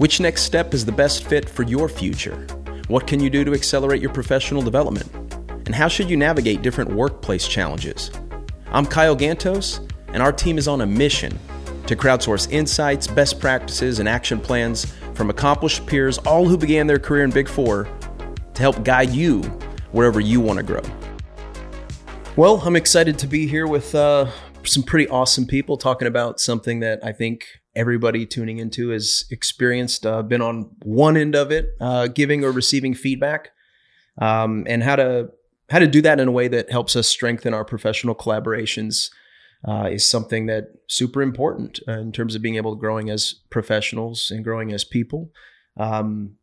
Which next step is the best fit for your future? What can you do to accelerate your professional development? And how should you navigate different workplace challenges? I'm Kyle Gantos, and our team is on a mission to crowdsource insights, best practices, and action plans from accomplished peers, all who began their career in Big Four, to help guide you wherever you want to grow. Well, I'm excited to be here with uh, some pretty awesome people talking about something that I think everybody tuning into has experienced, uh, been on one end of it, uh, giving or receiving feedback, um, and how to how to do that in a way that helps us strengthen our professional collaborations uh, is something that super important uh, in terms of being able to growing as professionals and growing as people. Um,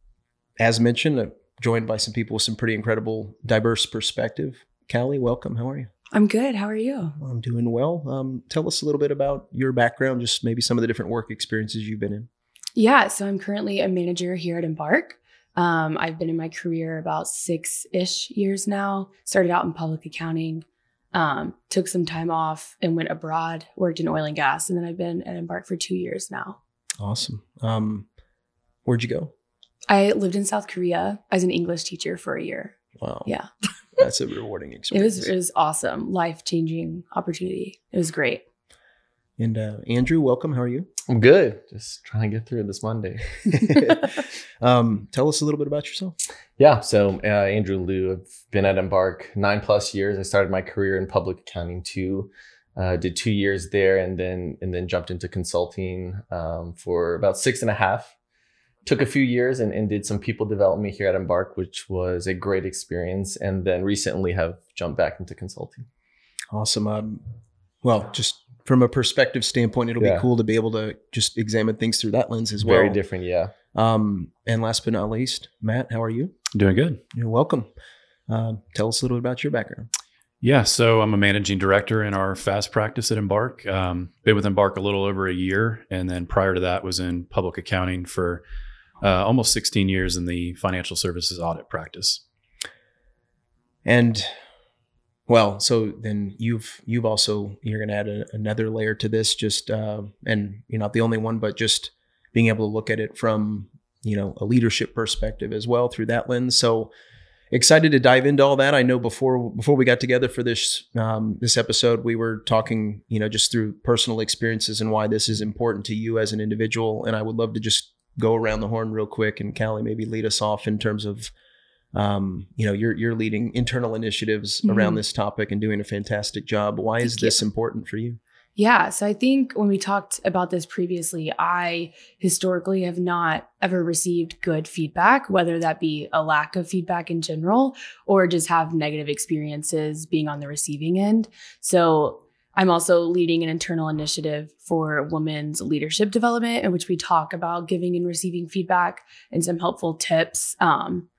as mentioned, joined by some people with some pretty incredible, diverse perspective. Callye, welcome. How are you? I'm good. How are you? I'm doing well. Um, tell us a little bit about your background, just maybe some of the different work experiences you've been in. Yeah, so I'm currently a manager here at Embark. Um, I've been in my career about six ish years now. Started out in public accounting, um, took some time off and went abroad, worked in oil and gas, and then I've been at Embark for two years now. Awesome. Um, where'd you go? I lived in South Korea as an English teacher for a year. Wow. Yeah. That's a rewarding It experience. was it was awesome, life changing opportunity. It was great. and uh, Andrew, welcome. How are you? I'm good. Just trying to get through this Monday. um, tell us a little bit about yourself. Yeah. So, uh, Andrew Leu, I've been at Embark nine plus years. I started my career in public accounting too. Uh, did two years there, and then and then jumped into consulting um, for about six and a half. Took a few years and, and did some people development here at Embark, which was a great experience. And then recently have jumped back into consulting. Awesome. Um, well, just from a perspective standpoint, it'll Yeah. be cool to be able to just examine things through that lens as well. Very different, yeah. Um, and last but not least, Matt, how are you? Doing good. You're welcome. Um, tell us a little bit about your background. Yeah, so I'm a managing director in our fast practice at Embark. Um, been with Embark a little over a year, and then prior to that was in public accounting for uh, almost 16 years in the financial services audit practice. And well, so then you've you've also you're going to add a, another layer to this, just uh, and you're not the only one, but just being able to look at it from you know a leadership perspective as well through that lens. So excited to dive into all that. I know before before we got together for this um, this episode, we were talking you know just through personal experiences and why this is important to you as an individual. And I would love to just go around the horn real quick and Callye maybe lead us off in terms of um, you know, you're you're leading internal initiatives around Mhm. this topic and doing a fantastic job. Why is this you. important for you? Yeah. So I think when we talked about this previously, I historically have not ever received good feedback, whether that be a lack of feedback in general or just have negative experiences being on the receiving end. So I'm also leading an internal initiative for women's leadership development, in which we talk about giving and receiving feedback and some helpful tips um,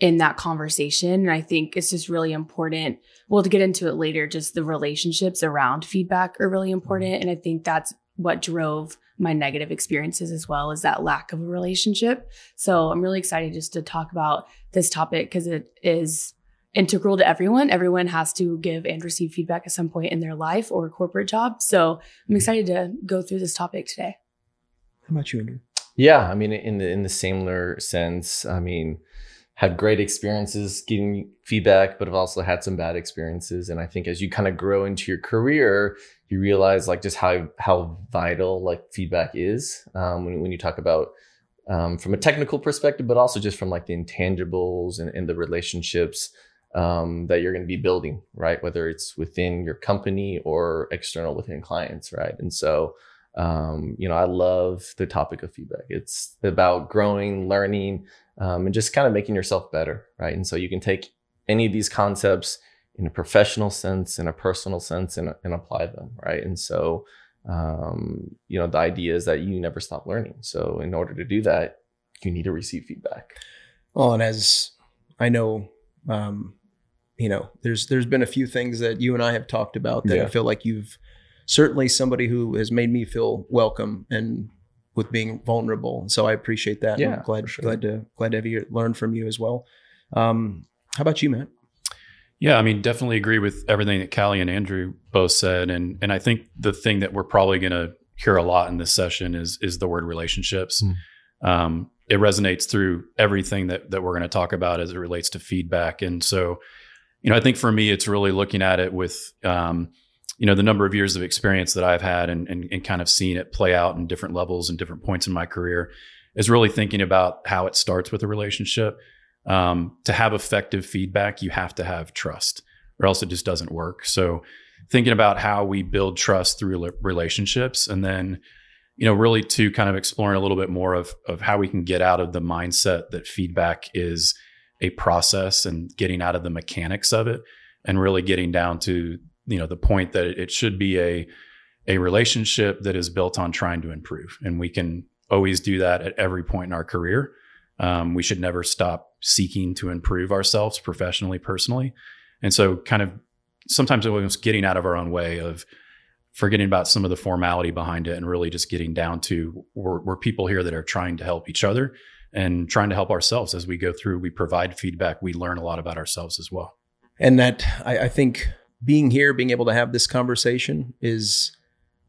in that conversation. And I think it's just really important well to get into it later just the relationships around feedback are really important. And i think that's what drove my negative experiences as well is that lack of a relationship. So i'm really excited just to talk about this topic because it is integral to everyone everyone has to give and receive feedback at some point in their life or corporate job so i'm excited to go through this topic today How about you, Andrew? Yeah, I mean, in the in the similar sense, I mean, had great experiences getting feedback, but have also had some bad experiences. And I think as you kind of grow into your career, you realize like just how how vital like feedback is um, when when you talk about um, from a technical perspective, but also just from like the intangibles and, and the relationships um, that you're going to be building, right? Whether it's within your company or external within clients, right? And so um, you know, I love the topic of feedback. It's about growing, learning, um, and just kind of making yourself better, right? And so you can take any of these concepts in a professional sense, in a personal sense, and, and apply them, right? And so, um, you know, the idea is that you never stop learning. So, in order to do that, you need to receive feedback. Well, and as I know, um, you know, there's there's been a few things that you and I have talked about that I feel like you've certainly somebody who has made me feel welcome and with being vulnerable. So I appreciate that. Yeah, I'm glad sure. glad to glad to have you learn from you as well. Um, how about you, Matt? Yeah, I mean, definitely agree with everything that Callye and Andrew both said, and and I think the thing that we're probably going to hear a lot in this session is is the word relationships. Mm. um, it resonates through everything that that we're going to talk about as it relates to feedback. And so, you know, I think for me, it's really looking at it with, um, you know, the number of years of experience that I've had and, and, and kind of seeing it play out in different levels and different points in my career is really thinking about how it starts with a relationship. Um, to have effective feedback, you have to have trust, or else it just doesn't work. So, thinking about how we build trust through relationships, and then you know, really to kind of exploring a little bit more of of how we can get out of the mindset that feedback is a process and getting out of the mechanics of it and really getting down to you know the point that it should be a a relationship that is built on trying to improve. And we can always do that at every point in our career. Um, we should never stop seeking to improve ourselves professionally personally. And so kind of sometimes it was getting out of our own way of forgetting about some of the formality behind it and really just getting down to we're, we're, people here that are trying to help each other and trying to help ourselves as we go through. We provide feedback. We learn a lot about ourselves as well. And that I, I think being here, being able to have this conversation is,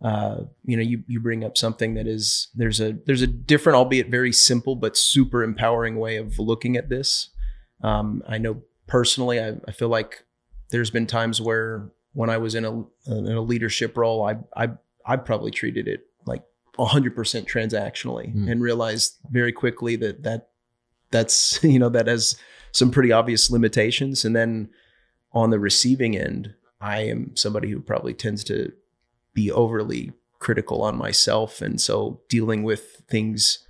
uh, you know, you you bring up something that is there's a there's a different, albeit very simple but super empowering way of looking at this. Um, I know personally, I, I feel like there's been times where when I was in a in a leadership role, I I I probably treated it like 100% transactionally mm. and realized very quickly that that that's you know that has some pretty obvious limitations and then on the receiving end i am somebody who probably tends to be overly critical on myself and so dealing with things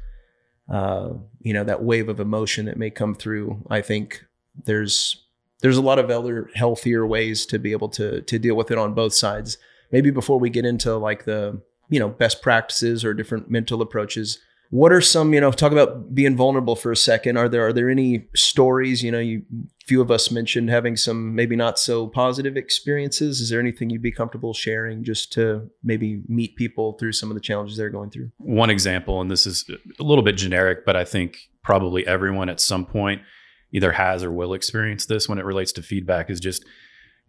uh, you know that wave of emotion that may come through i think there's there's a lot of other healthier ways to be able to to deal with it on both sides. Maybe before we get into like the you know best practices or different mental approaches, what are some you know talk about being vulnerable for a second? Are there are there any stories? You know, you few of us mentioned having some maybe not so positive experiences. Is there anything you'd be comfortable sharing just to maybe meet people through some of the challenges they're going through? One example, and this is a little bit generic, but I think probably everyone at some point either has or will experience this when it relates to feedback is just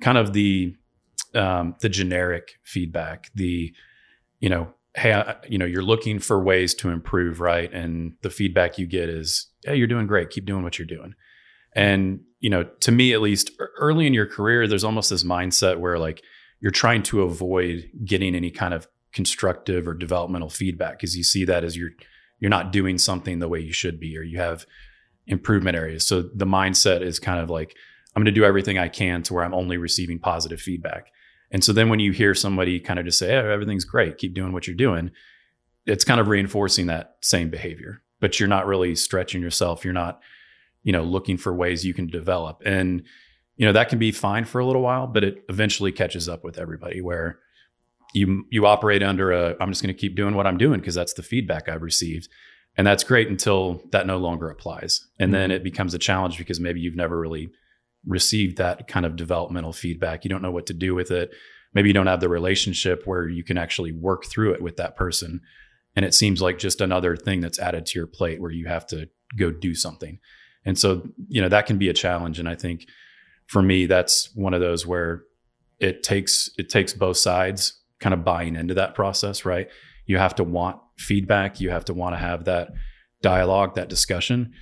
kind of the um, the generic feedback the you know hey I, you know you're looking for ways to improve right and the feedback you get is hey you're doing great keep doing what you're doing and you know to me at least early in your career there's almost this mindset where like you're trying to avoid getting any kind of constructive or developmental feedback because you see that as you're you're not doing something the way you should be or you have improvement areas. So the mindset is kind of like, I'm going to do everything I can to where I'm only receiving positive feedback. And so then when you hear somebody kind of just say, hey, everything's great, keep doing what you're doing, it's kind of reinforcing that same behavior, but you're not really stretching yourself. You're not, you know, looking for ways you can develop. And, you know, that can be fine for a little while, but it eventually catches up with everybody where you you operate under a I'm just going to keep doing what I'm doing because that's the feedback I've received. And that's great until that no longer applies. And mm-hmm. then it becomes a challenge because maybe you've never really received that kind of developmental feedback. You don't know what to do with it. Maybe you don't have the relationship where you can actually work through it with that person. And it seems like just another thing that's added to your plate where you have to go do something. And so, you know, that can be a challenge. And I think for me, that's one of those where it takes it takes both sides kind of buying into that process, right? You have to want feedback. You have to want to have that dialogue, that discussion.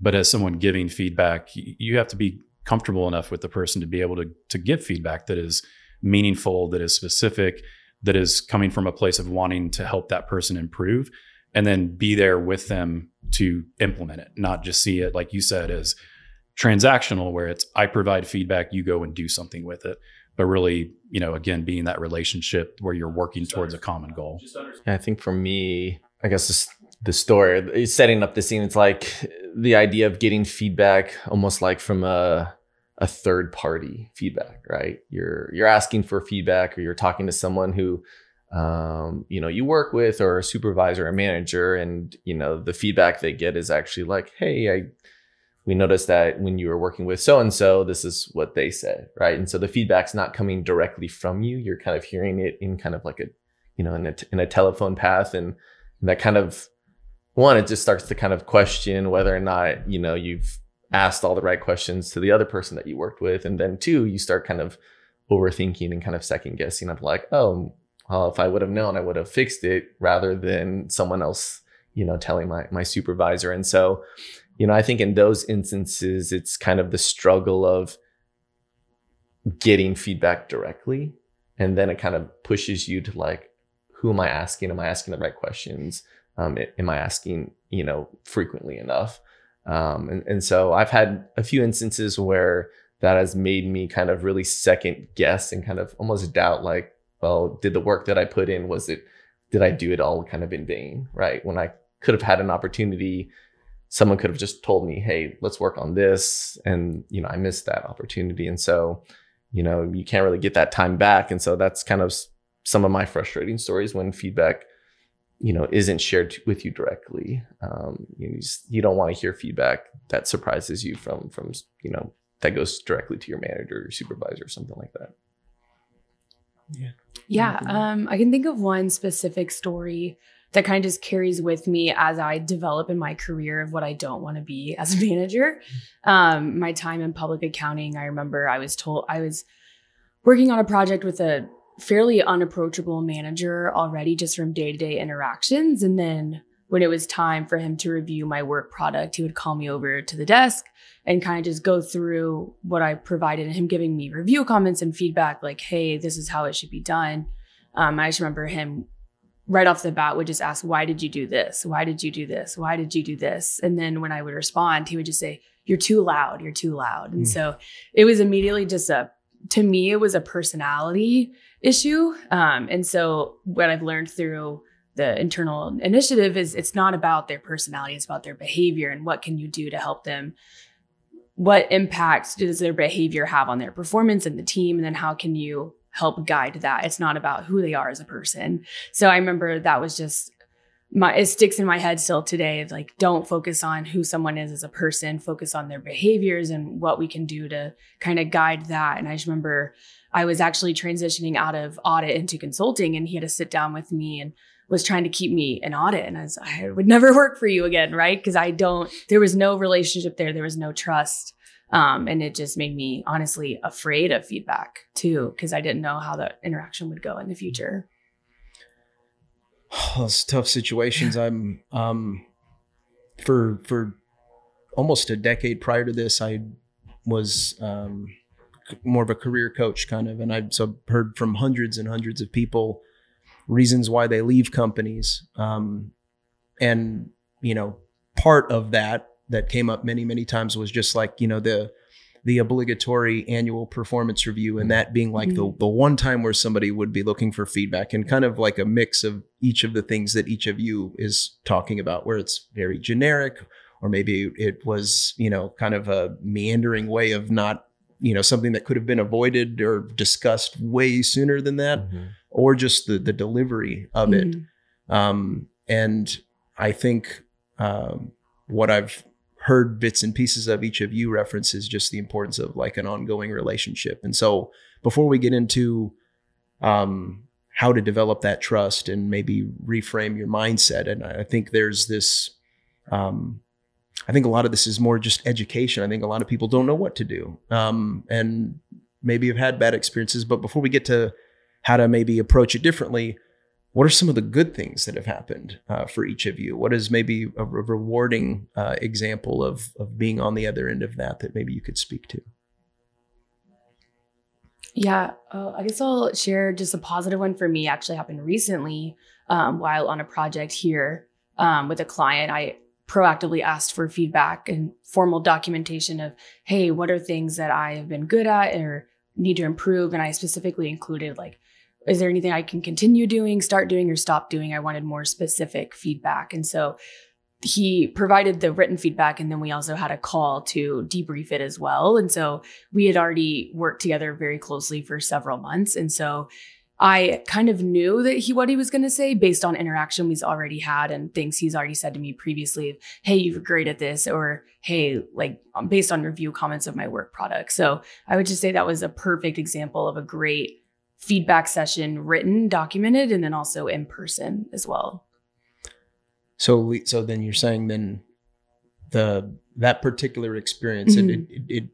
But as someone giving feedback, you have to be comfortable enough with the person to be able to, to give feedback that is meaningful, that is specific, that is coming from a place of wanting to help that person improve, and then be there with them to implement it, not just see it, like you said, as transactional, where it's I provide feedback, you go and do something with it but really, you know, again, being that relationship where you're working Just towards a common goal. I think for me, I guess this, the story setting up the scene, it's like the idea of getting feedback almost like from a a third party feedback, right? You're you're asking for feedback or you're talking to someone who um, you know, you work with or a supervisor or a manager, and you know, the feedback they get is actually like, hey, I we noticed that when you were working with so and so, this is what they said, right? And so the feedback's not coming directly from you. You're kind of hearing it in kind of like a, you know, in a, in a telephone path. And, and that kind of, one, it just starts to kind of question whether or not, you know, you've asked all the right questions to the other person that you worked with. And then two, you start kind of overthinking and kind of second guessing of like, oh, well, if I would have known, I would have fixed it rather than someone else you know, telling my my supervisor. And so, you know, I think in those instances, it's kind of the struggle of getting feedback directly. And then it kind of pushes you to like, who am I asking? Am I asking the right questions? Um, am I asking, you know, frequently enough? Um, and, and so I've had a few instances where that has made me kind of really second guess and kind of almost doubt like, well, did the work that I put in, was it, did I do it all kind of in vain? Right. When I could have had an opportunity, someone could have just told me, hey, let's work on this. And, you know, I missed that opportunity. And so, you know, you can't really get that time back. And so that's kind of some of my frustrating stories when feedback you know isn't shared with you directly um, you, know, you, just, you don't want to hear feedback that surprises you from from you know that goes directly to your manager or supervisor or something like that. Yeah. Yeah um, i can think of one specific story that kind of just carries with me as i develop in my career of what i don't want to be as a manager. Um, my time in public accounting i remember i was told i was working on a project with a fairly unapproachable manager already just from day to day interactions. And then when it was time for him to review my work product, he would call me over to the desk and kind of just go through what I provided and him giving me review comments and feedback like, hey, this is how it should be done. Um, I just remember him right off the bat would just ask, why did you do this? Why did you do this? Why did you do this? And then when I would respond, he would just say, you're too loud. You're too loud. And mm. so it was immediately just a, to me, it was a personality issue. Um, and so what I've learned through the internal initiative is it's not about their personality, it's about their behavior and what can you do to help them. What impact does their behavior have on their performance and the team? And then how can you help guide that? It's not about who they are as a person. So I remember that was just my it sticks in my head still today like don't focus on who someone is as a person focus on their behaviors and what we can do to kind of guide that and i just remember I was actually transitioning out of audit into consulting and he had to sit down with me and was trying to keep me in audit. And I was, I would never work for you again, right? Because I don't, there was no relationship there. There was no trust. Um, and it just made me honestly afraid of feedback too, because I didn't know how the interaction would go in the future. Those tough situations. I'm um, for for almost a decade prior to this, I was um, more of a career coach kind of, and I've so heard from hundreds and hundreds of people reasons why they leave companies. Um, and you know, part of that that came up many many times was just like you know the the obligatory annual performance review and that being like mm-hmm. the the one time where somebody would be looking for feedback and kind of like a mix of each of the things that each of you is talking about where it's very generic or maybe it was you know kind of a meandering way of not you know something that could have been avoided or discussed way sooner than that mm-hmm. or just the the delivery of mm-hmm. it um, and i think um, what i've heard bits and pieces of each of you references just the importance of like an ongoing relationship and so before we get into um, how to develop that trust and maybe reframe your mindset and i think there's this um, I think a lot of this is more just education. I think a lot of people don't know what to do, um, and maybe have had bad experiences. But before we get to how to maybe approach it differently, what are some of the good things that have happened uh, for each of you? What is maybe a re- rewarding uh, example of of being on the other end of that that maybe you could speak to? Yeah, uh, I guess I'll share just a positive one for me. Actually, happened recently um, while on a project here um, with a client. I proactively asked for feedback and formal documentation of, hey, what are things that I have been good at or need to improve? And I specifically included like, is there anything I can continue doing, start doing, or stop doing? I wanted more specific feedback. And so he provided the written feedback and then we also had a call to debrief it as well. And so we had already worked together very closely for several months. And so I kind of knew that he what he was going to say based on interaction we've already had and things he's already said to me previously. Hey, you're great at this, or hey, like um, based on review comments of my work product. So I would just say that was a perfect example of a great feedback session, written, documented, and then also in person as well. So, so then you're saying then the that particular experience mm-hmm. it, it, it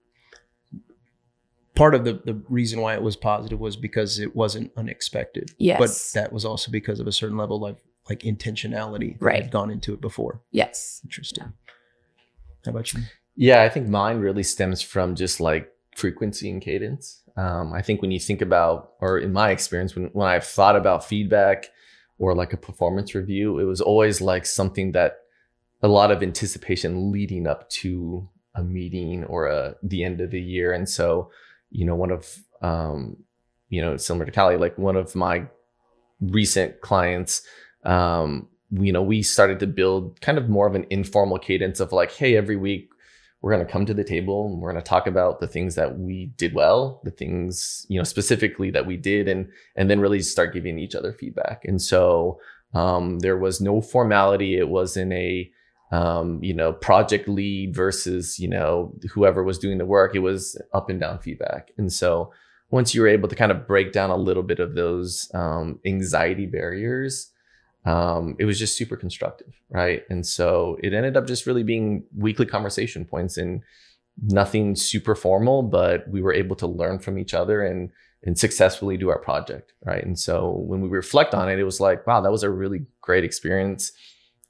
part of the, the reason why it was positive was because it wasn't unexpected. Yes. But that was also because of a certain level of like intentionality that Right. had gone into it before. Yes. Interesting. How about you? Yeah, I think mine really stems from just like frequency and cadence. Um, I think when you think about, or in my experience, when, when I've thought about feedback or like a performance review, it was always like something that a lot of anticipation leading up to a meeting or a, the end of the year. And so, you know, one of, um, you know, similar to Callye, like one of my recent clients, um, you know, we started to build kind of more of an informal cadence of like, hey, every week we're going to come to the table and we're going to talk about the things that we did well, the things, you know, specifically that we did, and and then really start giving each other feedback. And so um, there was no formality. It wasn't a um, you know, project lead versus, you know, whoever was doing the work. It was up and down feedback. And so once you were able to kind of break down a little bit of those um, anxiety barriers, um, it was just super constructive, right? And so it ended up just really being weekly conversation points and nothing super formal, but we were able to learn from each other and and successfully do our project, right? And so when we reflect on it, it was like, wow, that was a really great experience.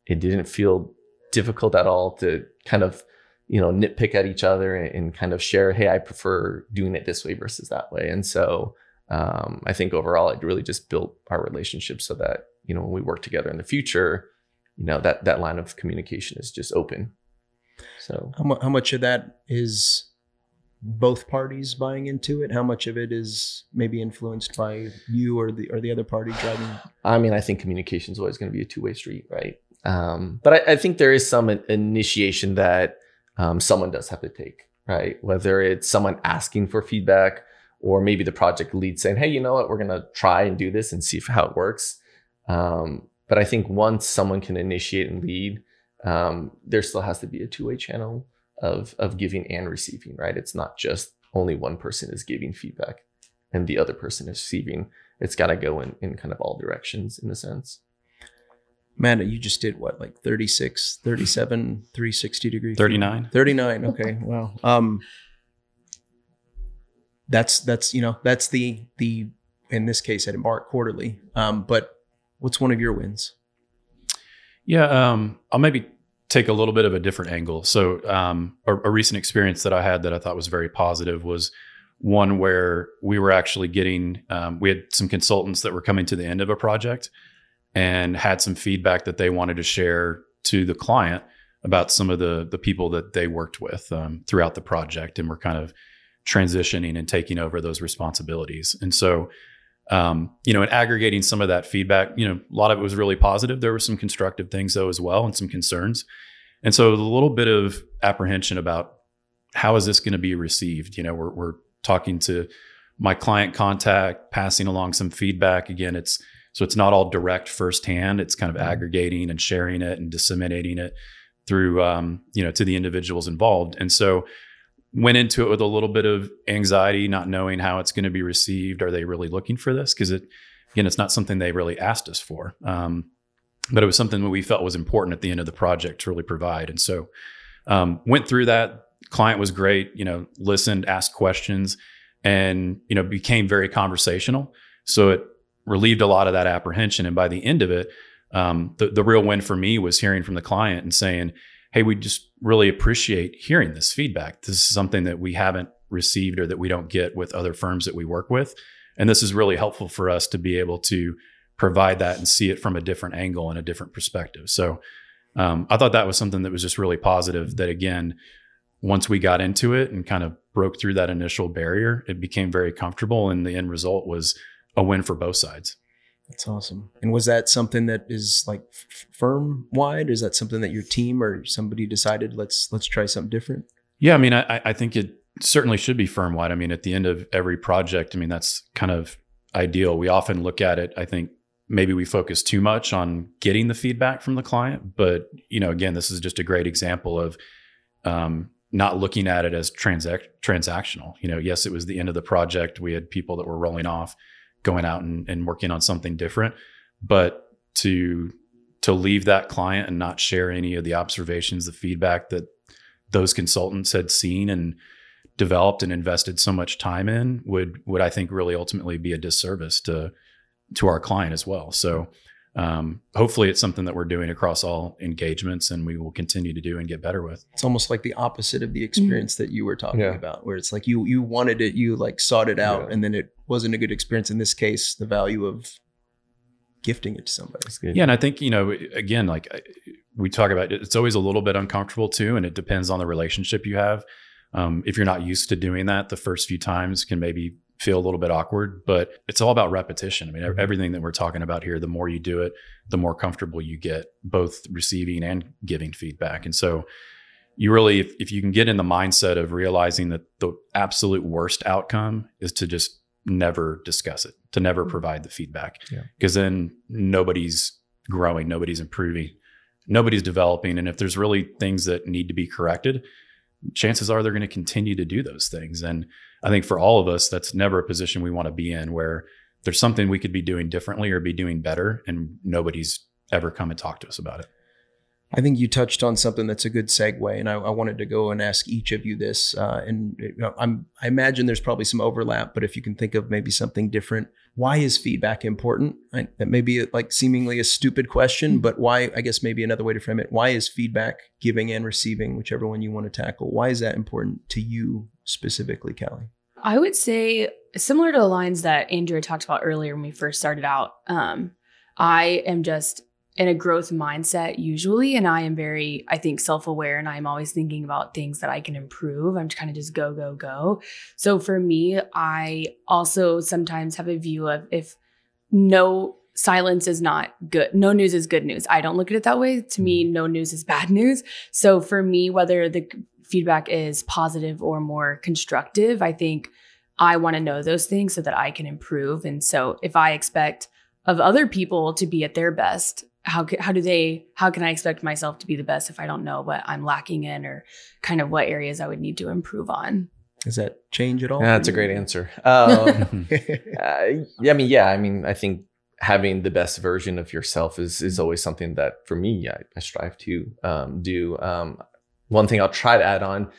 It didn't feel difficult at all to kind of you know nitpick at each other and, kind of share hey i prefer doing it this way versus that way and so um, i think overall it really just built our relationship so that you know when we work together in the future you know that that line of communication is just open so How, mu- how much of that is both parties buying into it? How much of it is maybe influenced by you or the or the other party driving? I mean, I think communication is always going to be a two way street, right? Um, but I, I think there is some initiation that um, someone does have to take, right? Whether it's someone asking for feedback or maybe the project lead saying, hey, you know what, we're going to try and do this and see how it works. Um, but I think once someone can initiate and lead, um, there still has to be a two way channel of, of giving and receiving, right? It's not just only one person is giving feedback and the other person is receiving it's got to go in, in kind of all directions in a sense. Amanda, you just did what, like 36, 37, 360 degree? 39. 39. Okay. Wow. Um, that's, that's, you know, that's the, the, in this case at Embark quarterly. Um, but what's one of your wins? Yeah, um, I'll maybe take a little bit of a different angle. So, um, a, a recent experience that I had that I thought was very positive was one where we were actually getting, um, we had some consultants that were coming to the end of a project and had some feedback that they wanted to share to the client about some of the the people that they worked with um, throughout the project, and were kind of transitioning and taking over those responsibilities. And so, um, you know, in aggregating some of that feedback, you know, a lot of it was really positive. There were some constructive things though as well, and some concerns. And so, a little bit of apprehension about how is this going to be received. You know, we're we're talking to my client contact, passing along some feedback. Again, it's so it's not all direct firsthand. It's kind of aggregating and sharing it and disseminating it through, um, you know, to the individuals involved. And so went into it with a little bit of anxiety, not knowing how it's going to be received. Are they really looking for this? Because it, again, it's not something they really asked us for. Um, but it was something that we felt was important at the end of the project to really provide. And so um, went through that. Client was great. You know, listened, asked questions, and you know became very conversational. So it relieved a lot of that apprehension. And by the end of it, um, the, the real win for me was hearing from the client and saying, Hey, we just really appreciate hearing this feedback. This is something that we haven't received or that we don't get with other firms that we work with. And this is really helpful for us to be able to provide that and see it from a different angle and a different perspective. So um, I thought that was something that was just really positive. That again, once we got into it and kind of broke through that initial barrier, it became very comfortable. And the end result was a win for both sides. That's awesome. And was that something that is like f- firm wide? Is that something that your team or somebody decided let's let's try something different? Yeah, I mean, I, I think it certainly should be firm wide. I mean, at the end of every project, I mean, that's kind of ideal. We often look at it, I think maybe we focus too much on getting the feedback from the client. But, you know, again, this is just a great example of um, not looking at it as transac- transactional. You know, yes, it was the end of the project. We had people that were rolling off, going out and, and working on something different. But to to leave that client and not share any of the observations, the feedback that those consultants had seen and developed and invested so much time in would would I think really ultimately be a disservice to to our client as well. So um, hopefully it's something that we're doing across all engagements and we will continue to do and get better with It's almost like the opposite of the experience that you were talking Yeah. about, where it's like you you wanted it, you like sought it out, Yeah. and then it wasn't a good experience. In this case, the value of gifting it to somebody. That's good. yeah and i think you know again like we talk about it, it's always a little bit uncomfortable too and it depends on the relationship you have um, if you're not used to doing that the first few times can maybe feel a little bit awkward but it's all about repetition i mean ev- everything that we're talking about here the more you do it the more comfortable you get both receiving and giving feedback and so you really if, if you can get in the mindset of realizing that the absolute worst outcome is to just never discuss it to never mm. provide the feedback. Yeah. because then nobody's growing nobody's improving nobody's developing and if there's really things that need to be corrected chances are they're going to continue to do those things. And i think for all of us that's never a position we want to be in where there's something we could be doing differently or be doing better and nobody's ever come and talked to us about it I think you touched on something that's a good segue, and I, I wanted to go and ask each of you this. Uh, and you know, I'm, I imagine there's probably some overlap, but if you can think of maybe something different, why is feedback important? I, that may be like seemingly a stupid question, but why? I guess maybe another way to frame it: Why is feedback giving and receiving, whichever one you want to tackle? Why is that important to you specifically, Callye? I would say similar to the lines that Andrea talked about earlier when we first started out. Um, I am just in a growth mindset usually, and I am very, I think, self aware, and I'm always thinking about things that I can improve. I'm kind of just go, go, go. So for me, I also sometimes have a view of if no silence is not good, no news is good news. I don't look at it that way. To me, mm-hmm. no news is bad news. So for me, whether the feedback is positive or more constructive, I think I want to know those things so that I can improve. And so if I expect of other people to be at their best, how how do they how can I expect myself to be the best if I don't know what I'm lacking in or kind of what areas I would need to improve on? Does that change at all? Yeah, that's a great answer. Um, uh, yeah, I mean, yeah, I mean, I think having the best version of yourself is is always something that for me, I, I strive to um, do. Um, one thing I'll try to add on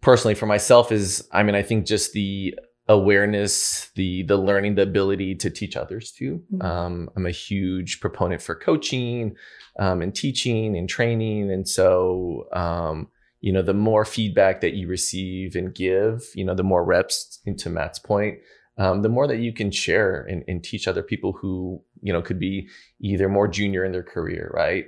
personally for myself is, I mean, I think just the awareness, the the learning, the ability to teach others too. Mhm. Um, I'm a huge proponent for coaching um, and teaching and training, and so um, you know, the more feedback that you receive and give, you know, the more reps. Into Matt's point, um, the more that you can share and, and teach other people who you know could be either more junior in their career, right?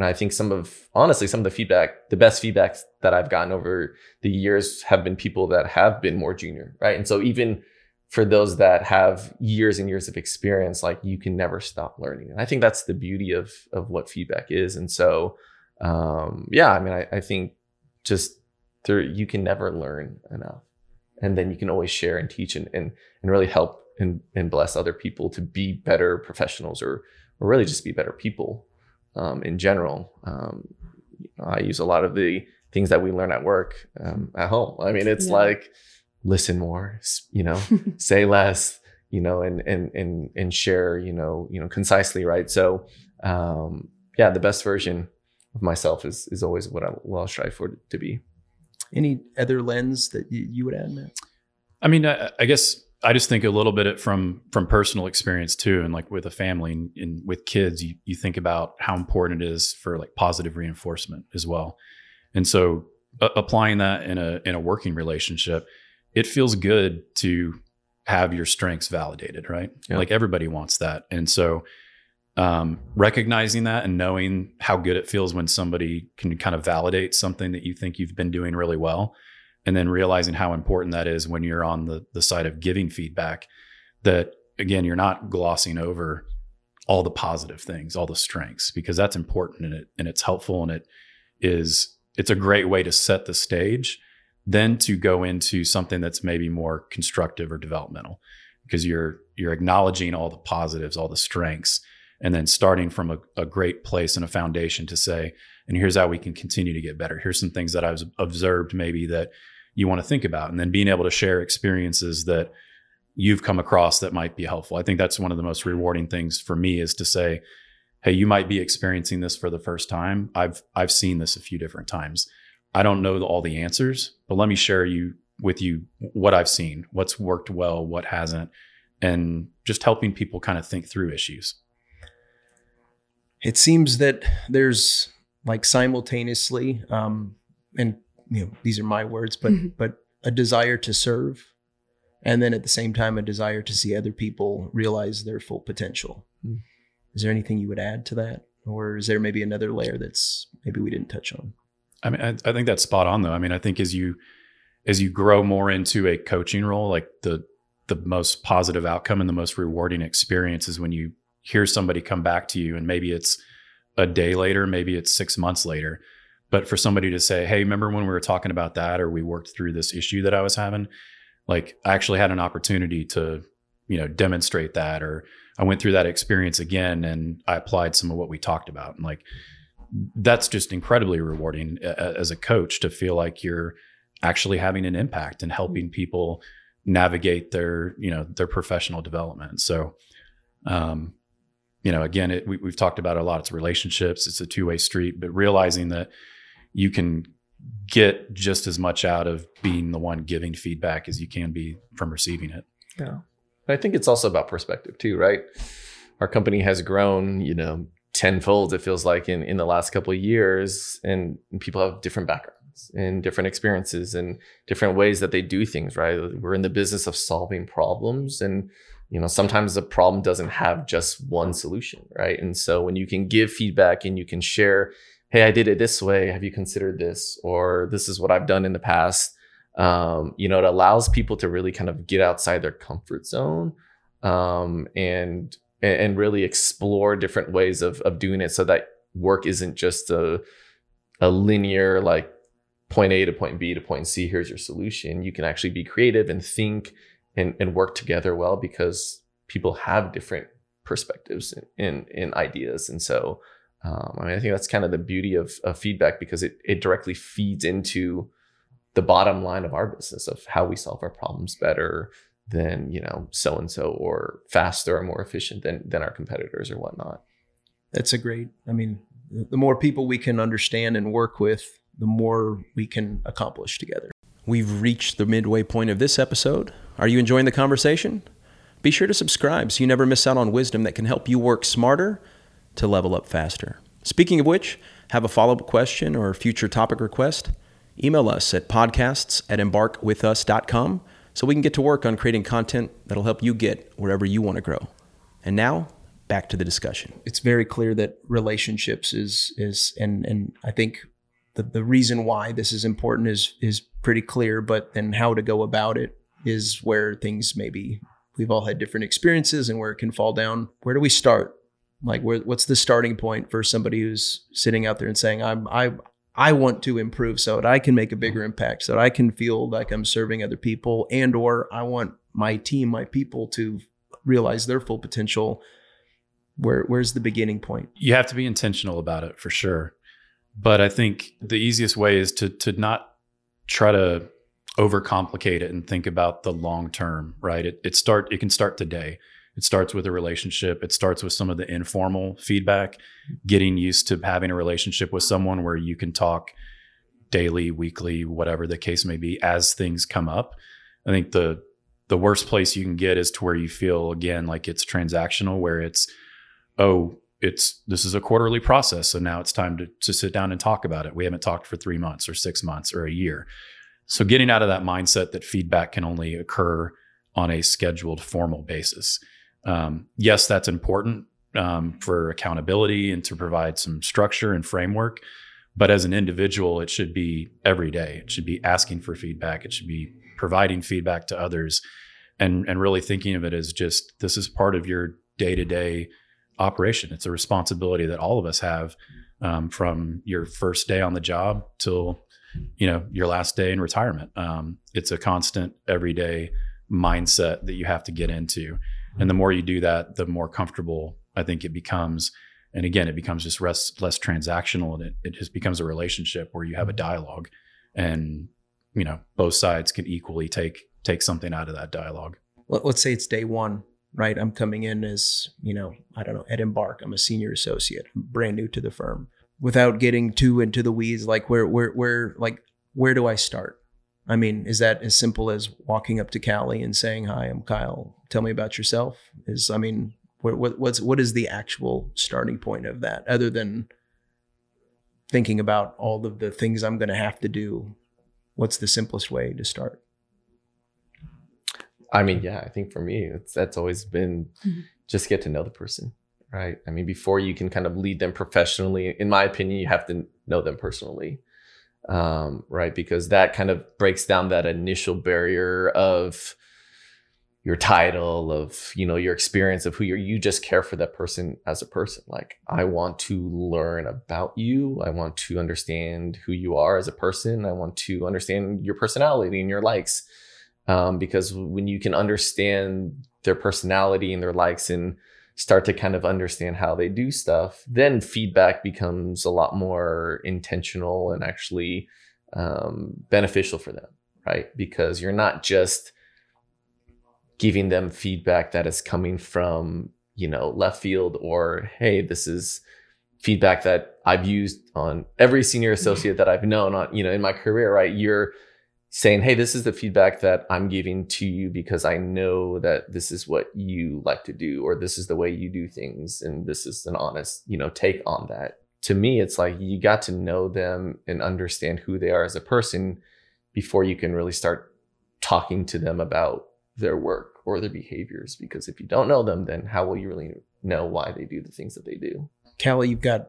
And I think some of honestly some of the feedback, the best feedbacks that I've gotten over the years have been people that have been more junior, right? And so even for those that have years and years of experience, like you can never stop learning. And I think that's the beauty of of what feedback is. And so um yeah, I mean I, I think just you can never learn enough. And then you can always share and teach and and, and really help and, and bless other people to be better professionals or or really just be better people um, in general. Um, I use a lot of the things that we learn at work um, at home. I mean, it's Yeah. like listen more, you know, say less, you know, and and and and share, you know, you know, concisely, right? So, um, yeah, the best version of myself is is always what I will strive for to be. Any other lens that you, you would add, Matt? I mean, I, I guess I just think a little bit from from personal experience too, and like with a family and, and with kids, you you think about how important it is for like positive reinforcement as well, and so uh, applying that in a in a working relationship, it feels good to have your strengths validated, right? Yeah. Like everybody wants that, and so um, recognizing that and knowing how good it feels when somebody can kind of validate something that you think you've been doing really well and then realizing how important that is when you're on the the side of giving feedback that again you're not glossing over all the positive things all the strengths because that's important and it and it's helpful and it is it's a great way to set the stage then to go into something that's maybe more constructive or developmental because you're you're acknowledging all the positives all the strengths and then starting from a, a great place and a foundation to say and here's how we can continue to get better. Here's some things that i've observed maybe that you want to think about and then being able to share experiences that you've come across that might be helpful. I think that's one of the most rewarding things for me is to say hey you might be experiencing this for the first time. I've i've seen this a few different times. I don't know all the answers but let me share you with you what i've seen what's worked well what hasn't and just helping people kind of think through issues. It seems that there's like simultaneously, um, and you know, these are my words, but Mhm. but a desire to serve, and then at the same time a desire to see other people realize their full potential. Mm. Is there anything you would add to that, or is there maybe another layer that's maybe we didn't touch on? I mean, I, I think that's spot on though. I mean, I think as you as you grow more into a coaching role, like the the most positive outcome and the most rewarding experience is when you hear somebody come back to you and maybe it's a day later, maybe it's six months later. But for somebody to say, Hey, remember when we were talking about that or we worked through this issue that I was having? Like I actually had an opportunity to, you know, demonstrate that or I went through that experience again and I applied some of what we talked about. And like that's just incredibly rewarding as a coach to feel like you're actually having an impact and helping people navigate their you know their professional development so um you know again it, we, we've talked about it a lot it's relationships it's a two-way street but realizing that you can get just as much out of being the one giving feedback as you can be from receiving it Yeah. I think it's also about perspective too, right? Our company has grown, you know, tenfold, it feels like in, in the last couple of years. And people have different backgrounds and different experiences and different ways that they do things, right? We're in the business of solving problems. And, you know, sometimes the problem doesn't have just one solution, right? And so when you can give feedback and you can share, hey, I did it this way. Have you considered this? Or this is what I've done in the past um, you know, it allows people to really kind of get outside their comfort zone um, and and really explore different ways of of doing it, so that work isn't just a a linear like point A to point B to point C. Here's your solution. You can actually be creative and think and and work together well because people have different perspectives and and ideas, and so. Um, I mean, I think that's kind of the beauty of, of feedback because it, it directly feeds into the bottom line of our business of how we solve our problems better than you know so and so or faster or more efficient than than our competitors or whatnot That's a great. I mean, the the more people we can understand and work with, the more we can accomplish together. We've reached the midway point of this episode. Are you enjoying the conversation? Be sure to subscribe so you never miss out on wisdom that can help you work smarter to level up faster. Speaking of which, have a follow up question or future topic request? Email us at podcasts at embarkwithus.com so we can get to work on creating content that'll help you get wherever you want to grow. And now, back to the discussion. It's very clear that relationships is is and and I think the the reason why this is important is is pretty clear, but then how to go about it is where things maybe we've all had different experiences and where it can fall down. Where do we start? Like where what's the starting point for somebody who's sitting out there and saying I'm I I want to improve so that I can make a mm-hmm. bigger impact, so that I can feel like I'm serving other people and or I want my team, my people to realize their full potential. Where where's the beginning point? you have to be intentional about it for sure. But I think the easiest way is to to not try to overcomplicate it and think about the long term, right? It it start it can start today. It starts with a relationship. It starts with some of the informal feedback, getting used to having a relationship with someone where you can talk daily, weekly, whatever the case may be as things come up. I think the the worst place you can get is to where you feel again like it's transactional where it's oh it's this is a quarterly process so now it's time to, to sit down and talk about it. We haven't talked for three months or six months or a year. So getting out of that mindset that feedback can only occur on a scheduled formal basis. Um, yes that's important um, for accountability and to provide some structure and framework but as an individual it should be every day. It should be asking for feedback. It should be providing feedback to others and and really thinking of it as just this is part of your day-to-day operation. It's a responsibility that all of us have um, from your first day on the job till you know your last day in retirement. Um, it's a constant, everyday mindset that you have to get into, and the more you do that, the more comfortable I think it becomes. And again, it becomes just less less transactional, and it, it just becomes a relationship where you have a dialogue, and you know both sides can equally take take something out of that dialogue. Let, let's say it's day one, right? I'm coming in as, you know, I don't know, at Embark. I'm a senior associate, brand new to the firm. Without getting too into the weeds, like where, where, where, like, where do I start? I mean, is that as simple as walking up to Callye and saying, "Hi, I'm Kyle. Tell me about yourself"? Is I mean, What, what what's what is the actual starting point of that, other than thinking about all of the things I'm going to have to do? What's the simplest way to start? I mean, yeah, I think for me, it's that's always been Mhm. just get to know the person, right? I mean, before you can kind of lead them professionally, in my opinion, you have to know them personally, um, right? Because that kind of breaks down that initial barrier of your title, of you know your experience, of who you're. You just care for that person as a person. Like, I want to learn about you. I want to understand who you are as a person. I want to understand your personality and your likes um, because when you can understand their personality and their likes and start to kind of understand how they do stuff, then feedback becomes a lot more intentional and actually um, beneficial for them, right? Because you're not just giving them feedback that is coming from you know left field or hey this is feedback that i've used on every senior associate that i've known on you know in my career right you're saying, Hey, this is the feedback that I'm giving to you because I know that this is what you like to do, or this is the way you do things. And this is an honest, you know, take on that. To me, it's like you got to know them and understand who they are as a person before you can really start talking to them about their work or their behaviors. Because if you don't know them, then how will you really know why they do the things that they do? Callye, you've got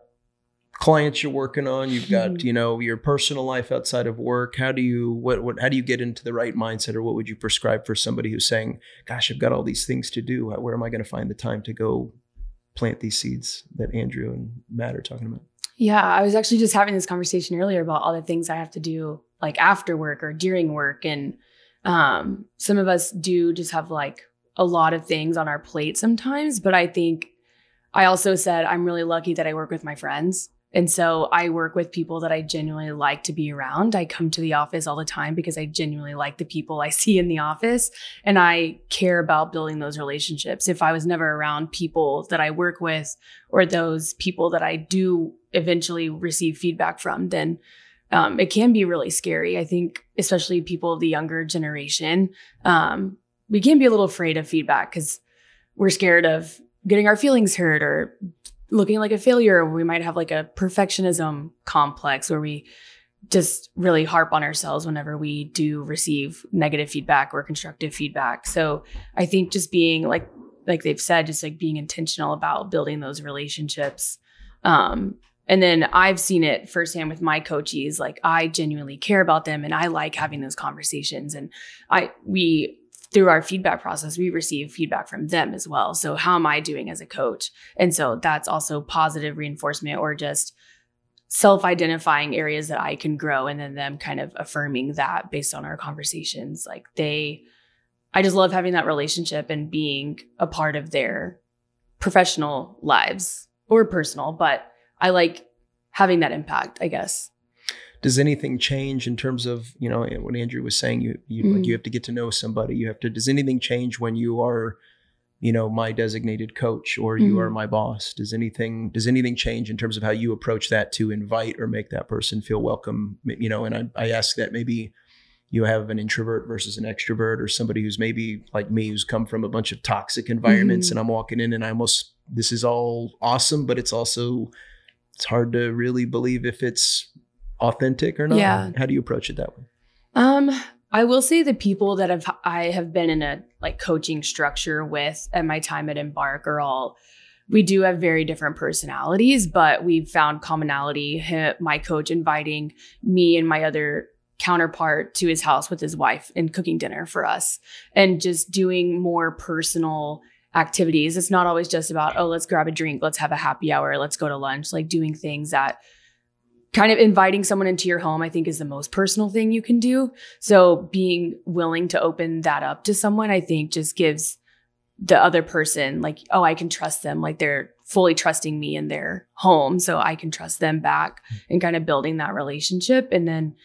clients you're working on you've got Mhm. you know your personal life outside of work how do you what what how do you get into the right mindset or what would you prescribe for somebody who's saying gosh i've got all these things to do where am i going to find the time to go plant these seeds that andrew and matt are talking about Yeah, I was actually just having this conversation earlier about all the things I have to do like after work or during work and um some of us do just have like a lot of things on our plate sometimes, but I think I also said I'm really lucky that I work with my friends. And so I work with people that I genuinely like to be around. I come to the office all the time because I genuinely like the people I see in the office and I care about building those relationships. If I was never around people that I work with or those people that I do eventually receive feedback from, then um, it can be really scary. I think, especially people of the younger generation, um, we can be a little afraid of feedback because we're scared of getting our feelings hurt or looking like a failure. We might have like a perfectionism complex where we just really harp on ourselves whenever we do receive negative feedback or constructive feedback. So I think just being like, like they've said, just like being intentional about building those relationships. Um, and then I've seen it firsthand with my coaches. Like I genuinely care about them and I like having those conversations. And I, we, through our feedback process, we receive feedback from them as well. So how am I doing as a coach? And so that's also positive reinforcement or just self identifying areas that I can grow and then them kind of affirming that based on our conversations. Like they, I just love having that relationship and being a part of their professional lives or personal, but I like having that impact, I guess. Does anything change in terms of you know what andrew was saying you you like Mhm. you have to get to know somebody you have to does anything change when you are you know my designated coach or you are Mhm. my boss does anything does anything change in terms of how you approach that to invite or make that person feel welcome you know and i, I ask that maybe you have an introvert versus an extrovert or somebody who's maybe like me who's come from a bunch of toxic environments Mhm. and i'm walking in and i almost this is all awesome but it's also it's hard to really believe if it's authentic or not Yeah. how do you approach it that way Um, I will say the people that have I have been in a like coaching structure with at my time at Embark are all we do have very different personalities, but we've found commonality. My coach inviting me and my other counterpart to his house with his wife and cooking dinner for us and just doing more personal activities. It's not always just about, oh, let's grab a drink, let's have a happy hour, let's go to lunch, like doing things that kind of inviting someone into your home, I think is the most personal thing you can do. So being willing to open that up to someone, I think just gives the other person like, oh, I can trust them. Like they're fully trusting me in their home. So I can trust them back and kind of building that relationship. And then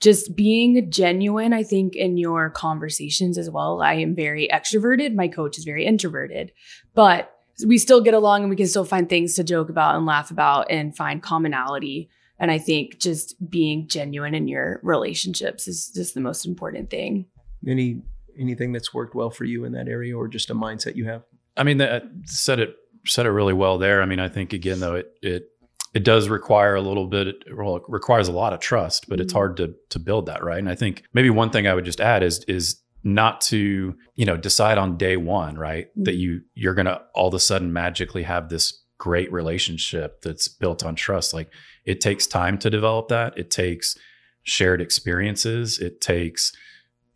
just being genuine, I think, in your conversations as well. I am very extroverted. My coach is very introverted, but we still get along and we can still find things to joke about and laugh about and find commonality. And I think just being genuine in your relationships is just the most important thing. any anything that's worked well for you in that area or just a mindset you have I mean, that said it said it really well there. I mean, I think again though it it it does require a little bit well, it requires a lot of trust, but it's Mhm. hard to to build that, right? And I think maybe one thing I would just add is is not to, you know, decide on day 1, right? Mhm. That you you're going to all of a sudden magically have this great relationship that's built on trust. Like it takes time to develop that. It takes shared experiences. It takes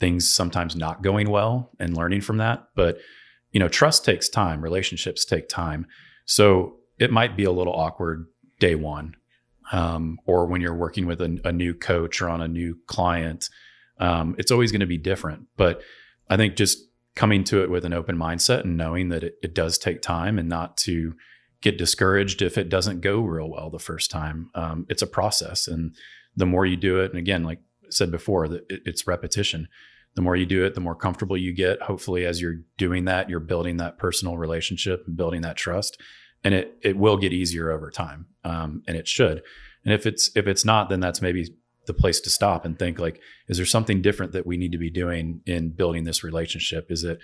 things sometimes not going well and learning from that. But, you know, trust takes time, relationships take time. So it might be a little awkward day one, um, or when you're working with a, a new coach or on a new client. Um, it's always going to be different. But I think just coming to it with an open mindset and knowing that it, it does take time and not to get discouraged if it doesn't go real well the first time. Um, it's a process. And the more you do it, and again, like I said before, that it's repetition. The more you do it, the more comfortable you get. Hopefully, as you're doing that, you're building that personal relationship and building that trust, and it it will get easier over time, um, and it should. And if it's if it's not, then that's maybe the place to stop and think like, is there something different that we need to be doing in building this relationship? Is it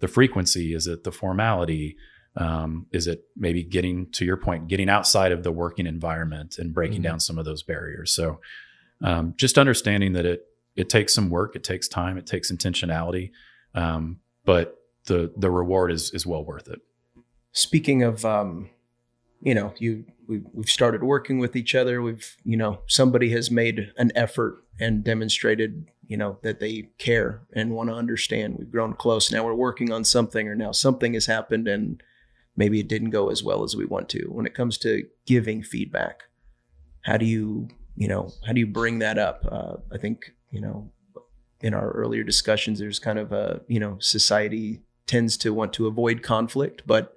the frequency? Is it the formality? Um, is it maybe getting to your point, getting outside of the working environment and breaking Mhm. down some of those barriers? So, um, just understanding that it it takes some work, it takes time, it takes intentionality, um, but the the reward is is well worth it. Speaking of, um, you know, you we've, we've started working with each other. We've, you know, somebody has made an effort and demonstrated, you know, that they care and want to understand. We've grown close. Now we're working on something, or now something has happened, and maybe it didn't go as well as we want to. When it comes to giving feedback, how do you, you know, how do you bring that up? Uh, I think, you know, in our earlier discussions, there's kind of a, you know, society tends to want to avoid conflict, but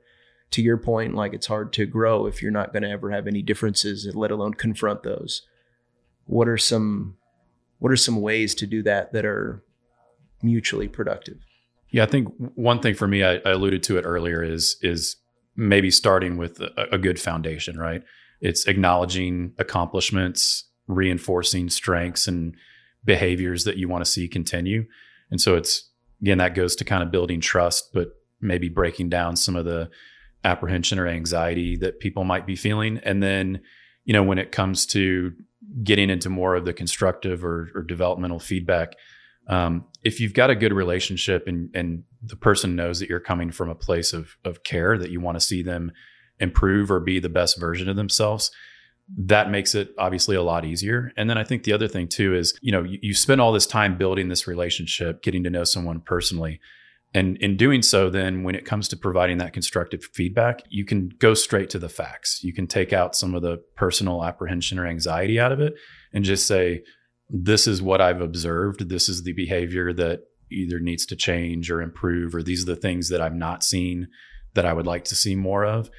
to your point, like it's hard to grow if you're not going to ever have any differences, let alone confront those. What are some what are some ways to do that that are mutually productive? Yeah, I think one thing for me, I, I alluded to it earlier, is is maybe starting with a, a good foundation, right? It's acknowledging accomplishments, reinforcing strengths and behaviors that you want to see continue. And so it's again that goes to kind of building trust, but maybe breaking down some of the apprehension or anxiety that people might be feeling. And then, you know, when it comes to getting into more of the constructive or, or developmental feedback, um, if you've got a good relationship and and the person knows that you're coming from a place of of care that you want to see them improve or be the best version of themselves that makes it obviously a lot easier. And then i think the other thing too is you know you, you spend all this time building this relationship getting to know someone personally. And in doing so then when it comes to providing that constructive feedback you can go straight to the facts. You can take out some of the personal apprehension or anxiety out of it and just say this is what I've observed. This is the behavior that either needs to change or improve, or these are the things that I've not seen that I would like to see more of.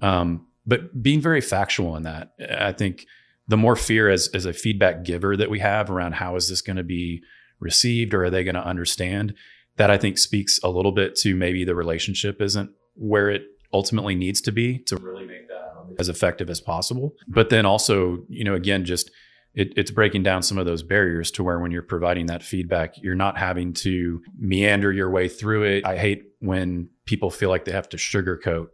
Um, but being very factual in that, I think the more fear as, as a feedback giver that we have around how is this going to be received or are they going to understand, that I think speaks a little bit to maybe the relationship isn't where it ultimately needs to be to really make that as effective as possible. But then also, you know, again, just it, it's breaking down some of those barriers to where when you're providing that feedback, you're not having to meander your way through it. I hate when people feel like they have to sugarcoat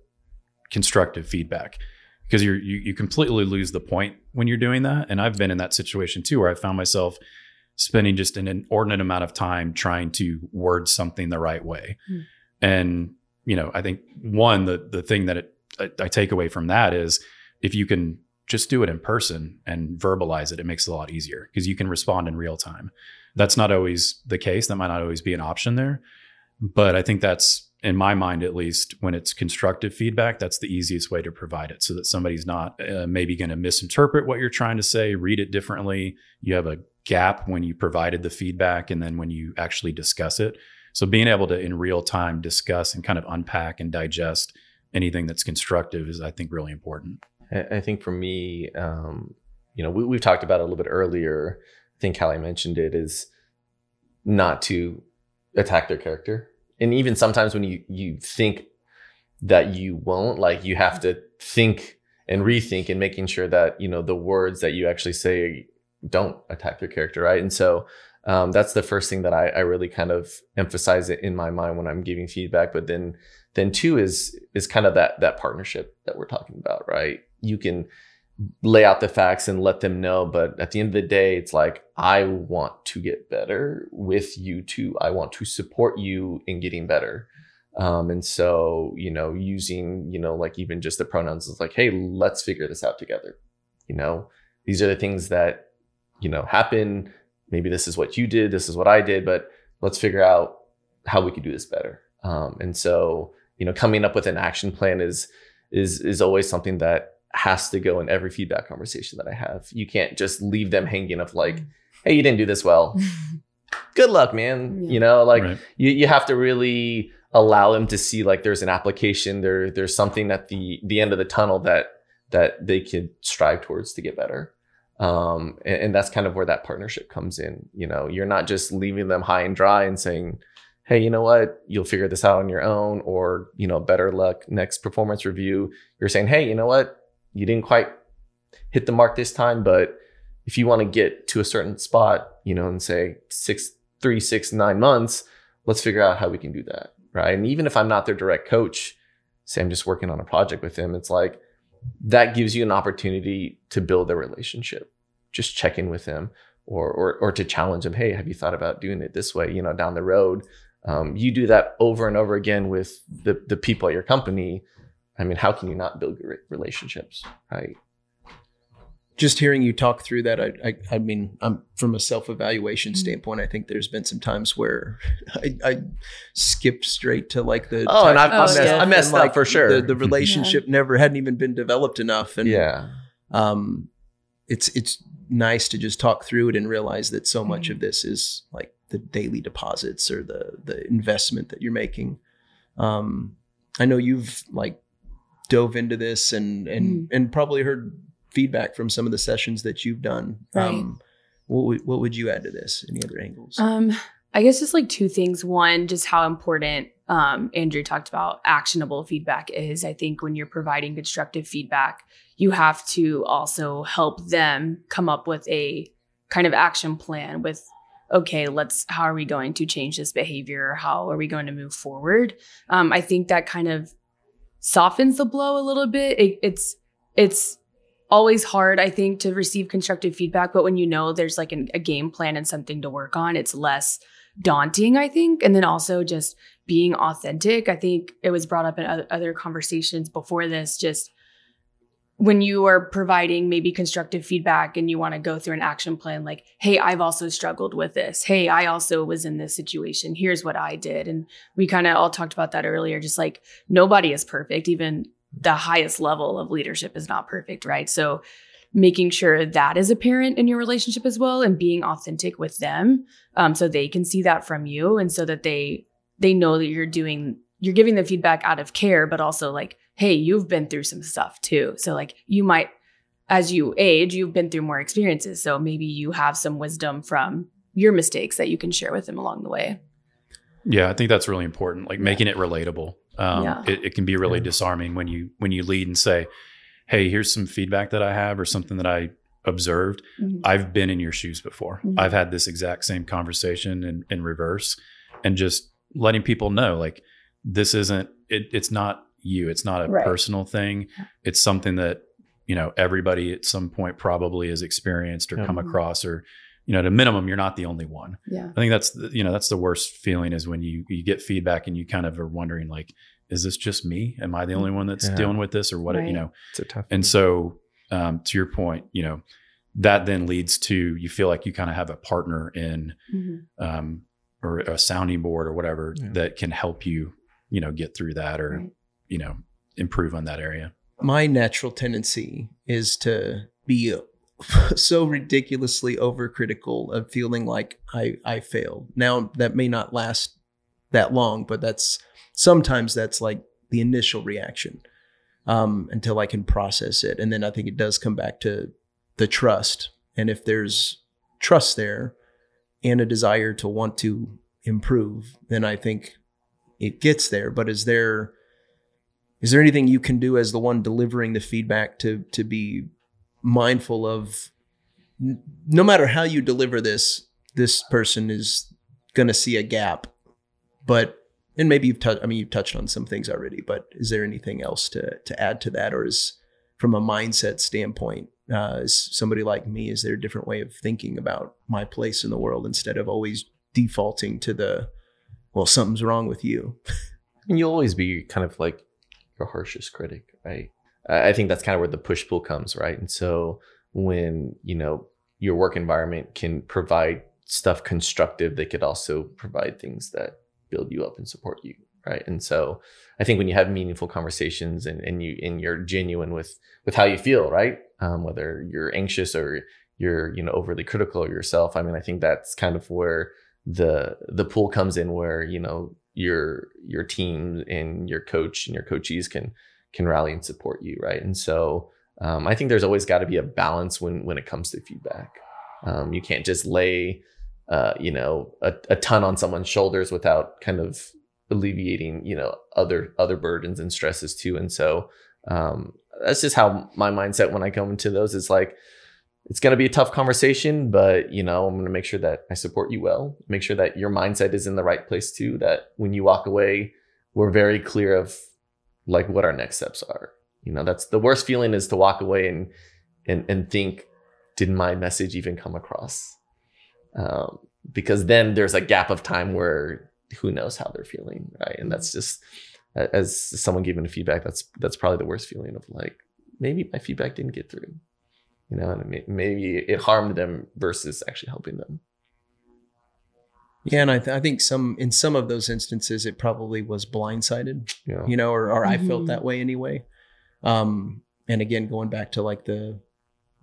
constructive feedback because you're, you you completely lose the point when you're doing that. And I've been in that situation too, where I found myself spending just an inordinate amount of time trying to word something the right way. Hmm. And you know, I think one the the thing that it, I, I take away from that is if you can just do it in person and verbalize it, it makes it a lot easier because you can respond in real time. That's not always the case. That might not always be an option there. But I think that's, in my mind at least, when it's constructive feedback, that's the easiest way to provide it so that somebody's not uh, maybe going to misinterpret what you're trying to say, read it differently. You have a gap when you provided the feedback and then when you actually discuss it. So being able to in real time discuss and kind of unpack and digest anything that's constructive is, I think, really important. I think for me, um, you know, we, we've talked about it a little bit earlier. I think Callye mentioned it is not to attack their character. And even sometimes when you, you think that you won't, like you have to think and rethink and making sure that, you know, the words that you actually say don't attack their character. Right. And so um, that's the first thing that I, I really kind of emphasize it in my mind when I'm giving feedback. But then then two is is kind of that that partnership that we're talking about, right? You can lay out the facts and let them know, but at the end of the day, it's like I want to get better with you too. I want to support you in getting better. Um, and so, you know, using, you know, like even just the pronouns is like, hey, let's figure this out together. You know, these are the things that, you know, happen. Maybe this is what you did, this is what I did, but let's figure out how we could do this better. Um, and so, you know, coming up with an action plan is is is always something that has to go in every feedback conversation that I have. You can't just leave them hanging of like, hey, you didn't do this well. Good luck, man. Yeah. You know, like Right. you, you have to really allow them to see like there's an application, there there's something at the the end of the tunnel that that they could strive towards to get better. Um, and, and that's kind of where that partnership comes in. You know, you're not just leaving them high and dry and saying, hey, you know what, you'll figure this out on your own, or you know, better luck next performance review. You're saying, hey, you know what, you didn't quite hit the mark this time, but if you want to get to a certain spot, you know, and say six, three, six, nine months, let's figure out how we can do that. Right. And even if I'm not their direct coach, say I'm just working on a project with them, it's like that gives you an opportunity to build a relationship. Just check in with them or, or, or to challenge them. Hey, have you thought about doing it this way, you know, down the road? Um, you do that over and over again with the, the people at your company. I mean, how can you not build great relationships? Right. just hearing you talk through that, I, I, I mean, I'm from a self evaluation Mhm. standpoint. I think there's been some times where I, I skipped straight to like the Oh, and I, I Oh, messed, yeah. I messed and, like, up for sure. The, the relationship never hadn't even been developed enough, and yeah. um, it's it's nice to just talk through it and realize that so much of this is like the daily deposits or the the investment that you're making. Um, I know you've like dove into this and and and probably heard feedback from some of the sessions that you've done. Right. Um, what would what would you add to this? Any other angles? Um, I guess just like two things. One, just how important um, Andrew talked about actionable feedback is. I think when you're providing constructive feedback, you have to also help them come up with a kind of action plan with, okay, let's, how are we going to change this behavior? How are we going to move forward? Um, I think that kind of softens the blow a little bit. It, it's, it's, always hard i think to receive constructive feedback but when you know there's like an, a game plan and something to work on it's less daunting i think and then also just being authentic i think it was brought up in other conversations before this just when you are providing maybe constructive feedback and you want to go through an action plan like hey i've also struggled with this. Hey i also was in this situation. Here's what i did. And we kind of all talked about that earlier just like nobody is perfect. Even the highest level of leadership is not perfect right? So making sure that is apparent in your relationship as well and being authentic with them um, so they can see that from you and so that they they know that you're doing you're giving the feedback out of care but also like hey you've been through some stuff too so like you might as you age you've been through more experiences so maybe you have some wisdom from your mistakes that you can share with them along the way Yeah, I think that's really important. Like making it relatable. Um, Yeah. it, it can be really Yeah. disarming when you when you lead and say, "Hey, here's some feedback that I have, or something that I observed. Mhm. I've been in your shoes before. Mhm. I've had this exact same conversation in, in reverse, and just letting people know, like this isn't. It, it's not you. It's not a Right. personal thing. It's something that you know everybody at some point probably has experienced or Yeah. come Mhm. across, or you know, at a minimum, you're not the only one. yeah I think that's the, you know that's the worst feeling is when you you get feedback and you kind of are wondering like, is this just me? Am I the only one that's Yeah. dealing with this or what? Right. You know, It's a tough. and so um, to your point, you know, that then leads to you feel like you kind of have a partner in Mhm. um, or a sounding board or whatever Yeah. that can help you, you know, get through that or Right. You know improve on that area. my natural tendency is to be so ridiculously overcritical of feeling like I I failed. Now that may not last that long, but that's sometimes that's like the initial reaction um, until I can process it, and then I think it does come back to the trust. And if there's trust there and a desire to want to improve, then I think it gets there. But is there is there anything you can do as the one delivering the feedback to to be mindful of no matter how you deliver this this person is going to see a gap but and maybe you've touched. I mean, you've touched on some things already, but is there anything else to to add to that, or is from a mindset standpoint, uh, is somebody like me, is there a different way of thinking about my place in the world instead of always defaulting to the, well, something's wrong with you. And you'll always be kind of like your harshest critic, right? I think that's kind of where the push pull comes, right? And so when you know your work environment can provide stuff constructive, they could also provide things that build you up and support you, right? And so I think when you have meaningful conversations and, and you and you're genuine with with how you feel, right? Um, whether you're anxious or you're you know overly critical of yourself. I mean, I think that's kind of where the the pool comes in, where you know your your team and your coach and your coachees can can rally and support you, right? And so um, I think there's always got to be a balance when when it comes to feedback. Um, you can't just lay uh, you know a, a ton on someone's shoulders without kind of alleviating you know other other burdens and stresses too. And so um, that's just how my mindset when I come into those is like it's going to be a tough conversation, but you know, I'm going to make sure that I support you well, make sure that your mindset is in the right place too, that when you walk away, we're very clear of like what our next steps are. You know, that's the worst feeling is to walk away and and and think, did my message even come across? Um, because then there's a gap of time where who knows how they're feeling, right? And that's just as someone giving feedback, that's that's probably the worst feeling of like maybe my feedback didn't get through you know, and maybe it harmed them versus actually helping them. Yeah, and I, th- I think some in some of those instances it probably was blindsided, Yeah. you know, or, or I felt Mhm. that way anyway. Um, and again, going back to like the,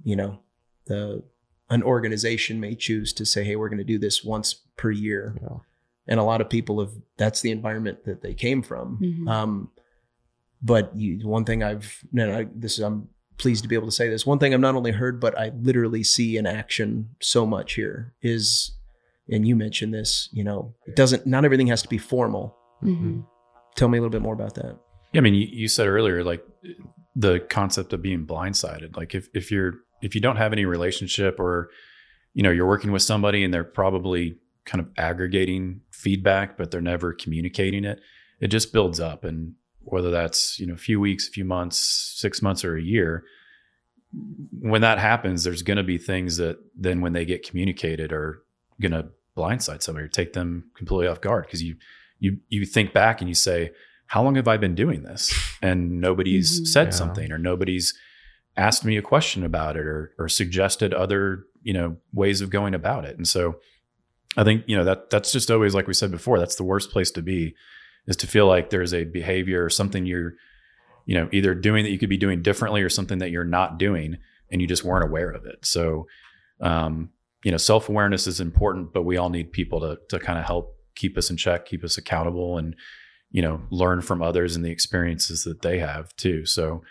you know, the an organization may choose to say, hey, we're going to do this once per year, Yeah. and a lot of people have that's the environment that they came from. Mhm. Um, but you, one thing I've no, I, this is I'm pleased to be able to say this. One thing I've not only heard, but I literally see in action so much here is, and you mentioned this. You know, it doesn't. Not everything has to be formal. Mhm. Tell me a little bit more about that. Yeah, I mean, you, you said earlier, like the concept of being blindsided. Like if if you're if you don't have any relationship or you know you're working with somebody and they're probably kind of aggregating feedback, but they're never communicating it, it just builds up. And whether that's you know a few weeks, a few months, six months, or a year, when that happens, there's going to be things that then when they get communicated are going to blindside somebody or take them completely off guard because you you you think back and you say how long have I been doing this? And nobody's Mhm. said Yeah. something or nobody's asked me a question about it or or suggested other, you know, ways of going about it. And so I think, you know, that that's just always like we said before, that's the worst place to be is to feel like there's a behavior or something you're, you know, either doing that you could be doing differently or something that you're not doing and you just weren't aware of it. So um, you know, self-awareness is important, but we all need people to to kind of help keep us in check, keep us accountable and you know learn from others and the experiences that they have too so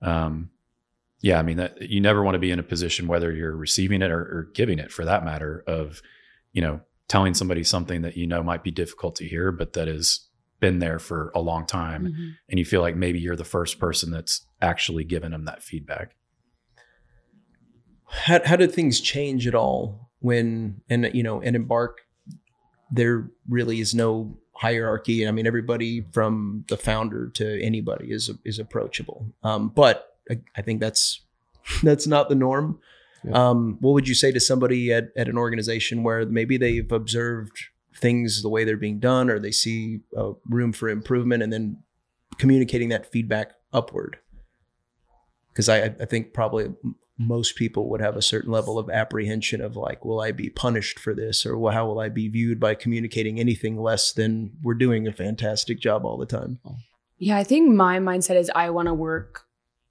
um yeah i mean that you never want to be in a position whether you're receiving it or, or giving it for that matter of you know telling somebody something that you know might be difficult to hear but that has been there for a long time Mhm. and you feel like maybe you're the first person that's actually given them that feedback How how did things change at all when and you know and embark? There really is no hierarchy. I mean, everybody from the founder to anybody is is approachable. Um, but I, I think that's that's not the norm. Yeah. Um, what would you say to somebody at, at an organization where maybe they've observed things the way they're being done, or they see uh, room for improvement, and then communicating that feedback upward? Because I, I think probably most people would have a certain level of apprehension of like, will I be punished for this, or how will I be viewed by communicating anything less than we're doing a fantastic job all the time? Yeah, I think my mindset is I want to work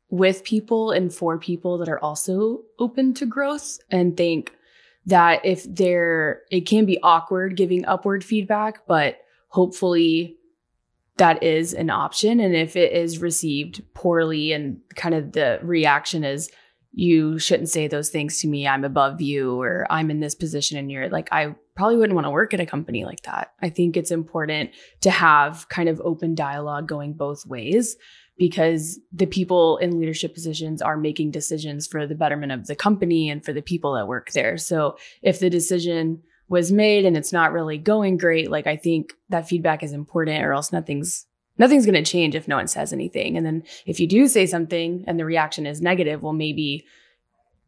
with people and for people that are also open to growth and think that if they're, it can be awkward giving upward feedback, but hopefully that is an option. And if it is received poorly and kind of the reaction is, you shouldn't say those things to me. I'm above you, or I'm in this position, and you're like, I probably wouldn't want to work at a company like that. I think it's important to have kind of open dialogue going both ways because the people in leadership positions are making decisions for the betterment of the company and for the people that work there. So if the decision was made and it's not really going great, like I think that feedback is important or else nothing's nothing's going to change if no one says anything. And then if you do say something and the reaction is negative, well maybe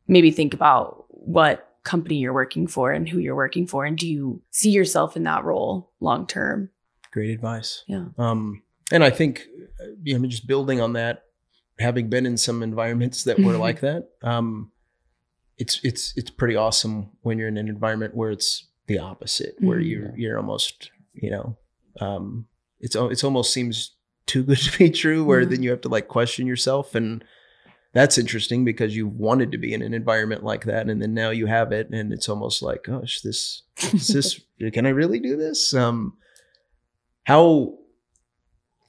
maybe think about what company you're working for and who you're working for and do you see yourself in that role long term? Great advice. Yeah. Um and I think uh, you know just building on that having been in some environments that were like that um it's it's it's pretty awesome when you're in an environment where it's the opposite where Mhm. you're you're almost you know um it's it's almost seems too good to be true where Yeah. then you have to like question yourself and that's interesting because you wanted to be in an environment like that and then now you have it and it's almost like gosh this is this can i really do this um how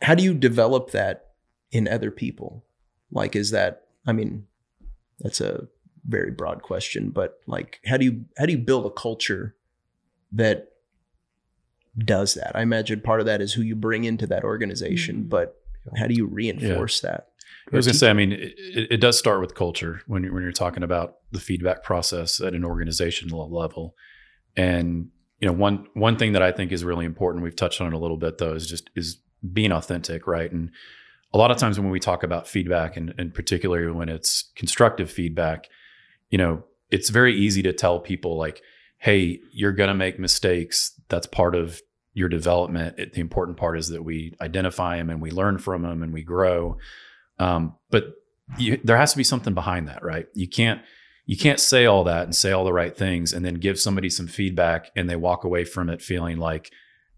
how do you develop that in other people like is that i mean that's a very broad question but like how do you how do you build a culture that does that i imagine part of that is who you bring into that organization Mhm. but how do you reinforce that I was going to say, I mean, it, it it does start with culture when you're, when you're talking about the feedback process at an organizational level. And you know, one one thing that I think is really important, we've touched on it a little bit though, is just is being authentic, right? And a lot of times when we talk about feedback, and, and particularly when it's constructive feedback, you know, it's very easy to tell people like, "Hey, you're to make mistakes. That's part of your development. It, the important part is that we identify them and we learn from them and we grow." Um, but you, there has to be something behind that, right? You can't you can't say all that and say all the right things and then give somebody some feedback and they walk away from it feeling like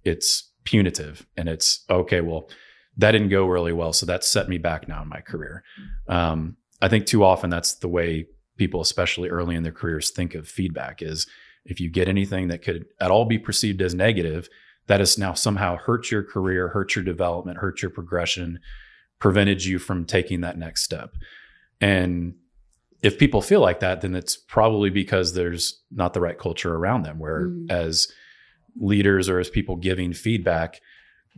it's punitive and it's okay. Well, that didn't go really well, so that set me back now in my career. Um, I think too often that's the way people, especially early in their careers, think of feedback is if you get anything that could at all be perceived as negative, that has now somehow hurt your career, hurt your development, hurt your progression, prevented you from taking that next step. And if people feel like that, then it's probably because there's not the right culture around them. Where Mm. Leaders or as people giving feedback,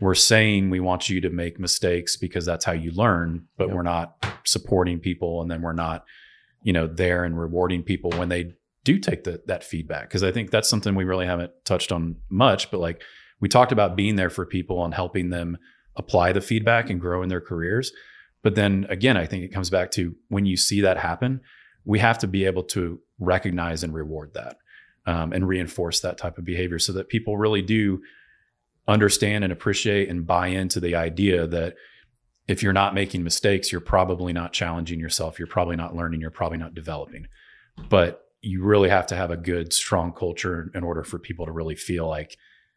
we're saying we want you to make mistakes because that's how you learn, but Yep. we're not supporting people, and then we're not, you know, there and rewarding people when they do take the, that feedback. Because I think that's something we really haven't touched on much. But like we talked about being there for people and helping them apply the feedback and grow in their careers. But then again, I think it comes back to when you see that happen, we have to be able to recognize and reward that um, and reinforce that type of behavior so that people really do understand and appreciate and buy into the idea that if you're not making mistakes, you're probably not challenging yourself. You're probably not learning. You're probably not developing. But you really have to have a good, strong culture in order for people to really feel like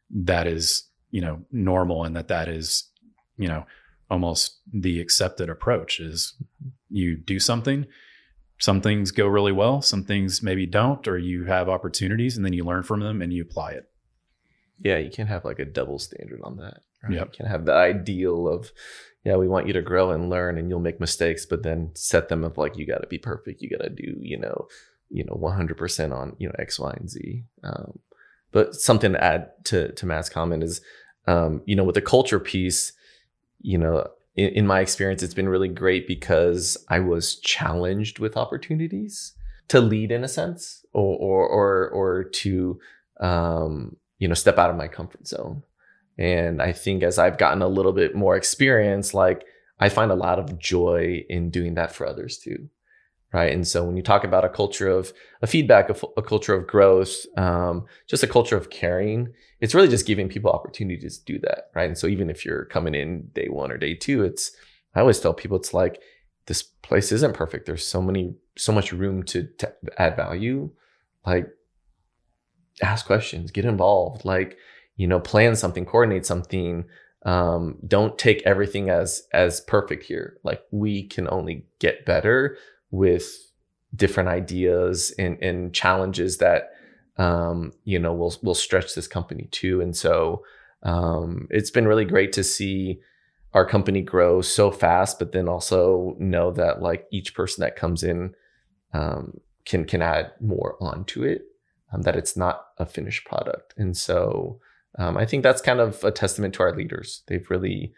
that is, you know, normal and that that is, you know, almost the accepted approach is you do something some things go really well some things maybe don't or you have opportunities and then you learn from them and you apply it yeah, you can't have like a double standard on that. Right? Yep. You can't have the ideal of, yeah, we want you to grow and learn, and you'll make mistakes, but then set them of like you got to be perfect. You got to do, you know, you know, one hundred percent on you know X, Y, and Z. Um, but something to add to to Matt's comment is, um, you know, with the culture piece, you know, in, in my experience, it's been really great because I was challenged with opportunities to lead in a sense, or or or, or to um, you know step out of my comfort zone. And i think as i've gotten a little bit more experience like i find a lot of joy in doing that for others too right? And so when you talk about a culture of a feedback a, f- a culture of growth um, just a culture of caring it's really just giving people opportunities to do that right? And so even if you're coming in day one or day two it's i always tell people it's like this place isn't perfect. There's so many so much room to, to add value. Like ask questions, get involved, like, you know, plan something, coordinate something. Um, don't take everything as as perfect here. Like we can only get better with different ideas and, and challenges that um, you know will will stretch this company too. And so um, it's been really great to see our company grow so fast, but then also know that like each person that comes in um, can can add more onto it um, that it's not a finished product. And so um, I think that's kind of a testament to our leaders. They've really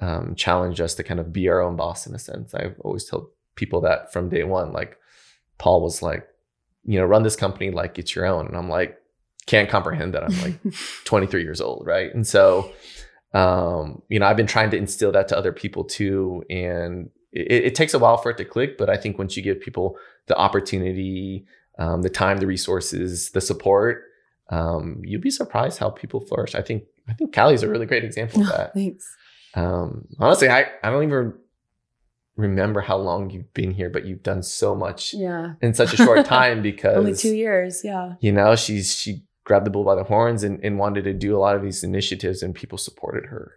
um, challenged us to kind of be our own boss in a sense. I've always told people that from day one. Like Paul was like, you know, run this company like it's your own. And I'm like, can't comprehend that I'm like 23 years old, right? And so, um, you know, I've been trying to instill that to other people too, and it, it takes a while for it to click. But I think once you give people the opportunity, um, the time, the resources, the support, um, you'd be surprised how people flourish. I think I think Callye's a really great example of that. Thanks. Um, honestly, I, I don't even remember how long you've been here, but you've done so much Yeah. in such a short time because Only two years. Yeah. you know, she's she grabbed the bull by the horns and, and wanted to do a lot of these initiatives and people supported her.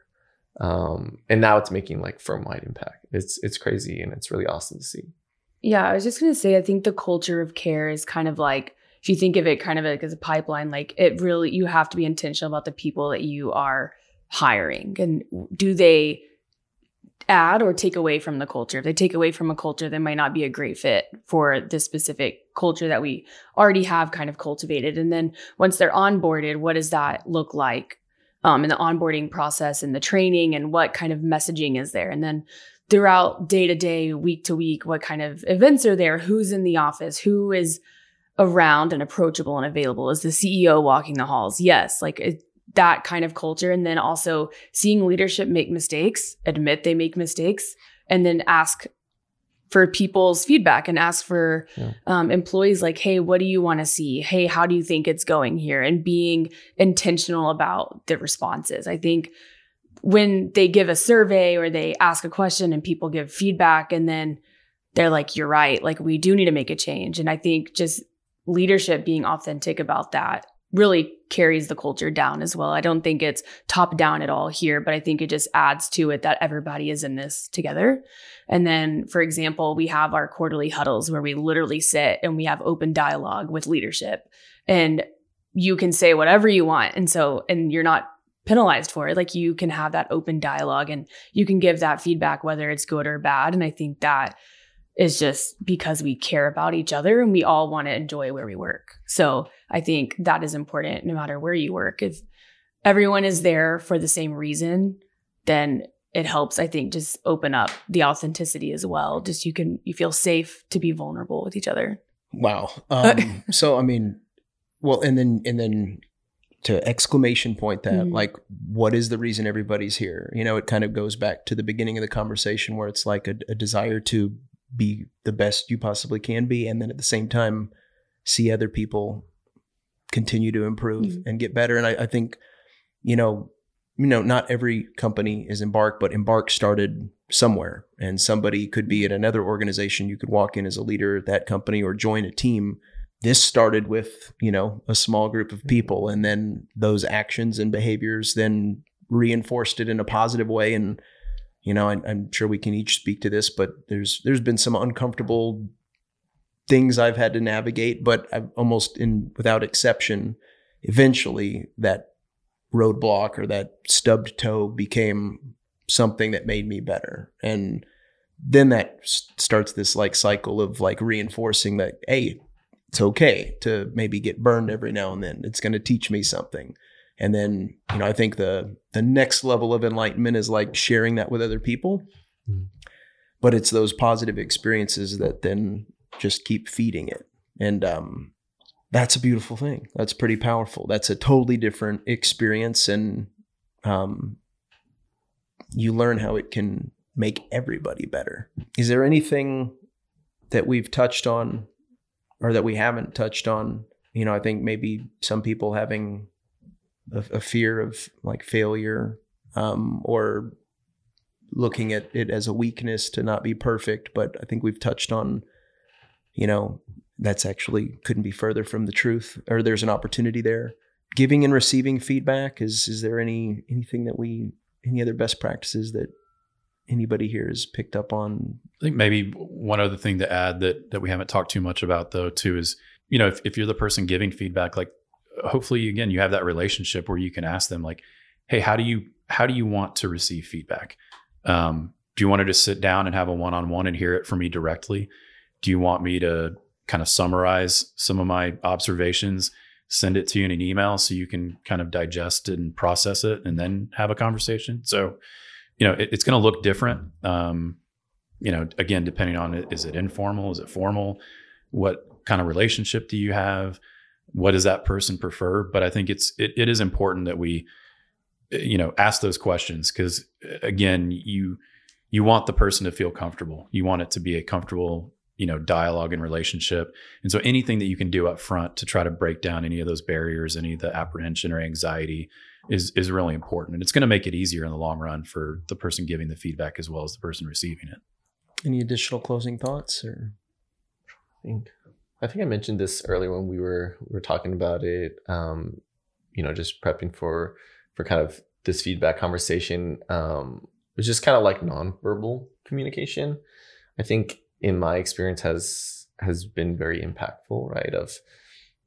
Um, and now it's making like firm wide impact. It's it's crazy and it's really awesome to see. Yeah, I was just gonna say, I think the culture of care is kind of like if you think of it kind of like as a pipeline, like it really you have to be intentional about the people that you are hiring and do they add or take away from the culture. If they take away from a culture, they might not be a great fit for the specific culture that we already have kind of cultivated. And then once they're onboarded, what does that look like um, in the onboarding process and the training and what kind of messaging is there? And then throughout day to day, week to week, what kind of events are there? Who's in the office? Who is around and approachable and available? Is the CEO walking the halls? Yes. Like it, that kind of culture. And then also seeing leadership make mistakes, admit they make mistakes, and then ask for people's feedback and ask for Yeah. um, employees like, hey, what do you want to see? Hey, how do you think it's going here? And being intentional about the responses. I think when they give a survey or they ask a question and people give feedback and then they're like, you're right, like we do need to make a change. And I think just leadership being authentic about that really carries the culture down as well. I don't think it's top down at all here, but I think it just adds to it that everybody is in this together. And then, for example, we have our quarterly huddles where we literally sit and we have open dialogue with leadership. And you can say whatever you want. And so, and you're not penalized for it. Like you can have that open dialogue and you can give that feedback, whether it's good or bad. And I think that is just because we care about each other and we all want to enjoy where we work. So I think that is important no matter where you work. If everyone is there for the same reason, then it helps, I think, just open up the authenticity as well. Just you can, you feel safe to be vulnerable with each other. Wow. Um, so I mean, well, and then and then to exclamation point that Mhm. like, what is the reason everybody's here? You know, it kind of goes back to the beginning of the conversation where it's like a, a desire to be the best you possibly can be, and then at the same time, see other people continue to improve Mhm. and get better. And I, I think, you know, you know, not every company is Embark, but Embark started somewhere, and somebody could be at another organization. You could walk in as a leader at that company or join a team. This started with, you know, a small group of people, and then those actions and behaviors then reinforced it in a positive way. And you know, I, I'm sure we can each speak to this, but there's there's been some uncomfortable things I've had to navigate, but I've almost in without exception, eventually that roadblock or that stubbed toe became something that made me better. And then that starts this like cycle of like reinforcing that, hey, it's okay to maybe get burned every now and then. It's going to teach me something. And then, you know, I think the the next level of enlightenment is like sharing that with other people. Mm. But it's those positive experiences that then just keep feeding it. And um that's a beautiful thing. That's pretty powerful. That's a totally different experience and um you learn how it can make everybody better. Is there anything that we've touched on or that we haven't touched on? You know, I think maybe some people having a, a fear of like failure um, or looking at it as a weakness to not be perfect. But I think we've touched on, you know, that's actually couldn't be further from the truth, or there's an opportunity there. Giving and receiving feedback is is there any anything that we any other best practices that anybody here has picked up on? I think maybe one other thing to add that that we haven't talked too much about though too is you know if, if you're the person giving feedback like hopefully again you have that relationship where you can ask them like hey how do you how do you want to receive feedback? Um, do you want to just sit down and have a one-on-one and hear it from me directly? Do you want me to kind of summarize some of my observations send it to you in an email so you can kind of digest it and process it and then have a conversation? So you know it, it's going to look different. Um, you know again depending on it is it informal? Is it formal? What kind of relationship do you have what does that person prefer? But I think it's it, it is important that we eh, you know ask those questions because eh, again you you want the person to feel comfortable. You want it to be a comfortable you know dialogue and relationship and so anything that you can do up front to try to break down any of those barriers any of the apprehension or anxiety is is really important and it's going to make it easier in the long run for the person giving the feedback as well as the person receiving it any additional closing thoughts or i think i think i mentioned this earlier when we were we were talking about it um you know just prepping for for kind of this feedback conversation. Um was just kind of like nonverbal communication. I think in my experience has has been very impactful right of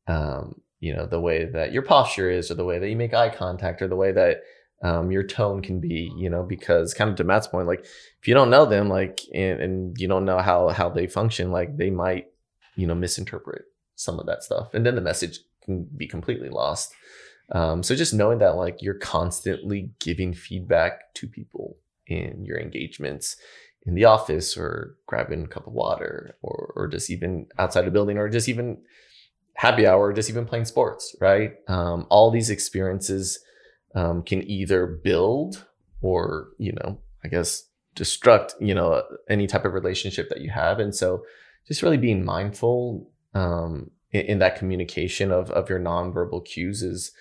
um, you know the way that your posture is or the way that you make eye contact or the way that um, your tone can be you know because kind of to matt's point like if you don't know them like and, and you don't know how how they function like they might you know misinterpret some of that stuff and then the message can be completely lost um, so just knowing that like you're constantly giving feedback to people in your engagements in the office or grabbing a cup of water or, or just even outside the building or just even happy hour just even playing sports, right? Um, all these experiences um, can either build or, you know, I guess destruct, you know, any type of relationship that you have. And so just really being mindful um, in, in, that communication of, of your nonverbal cues is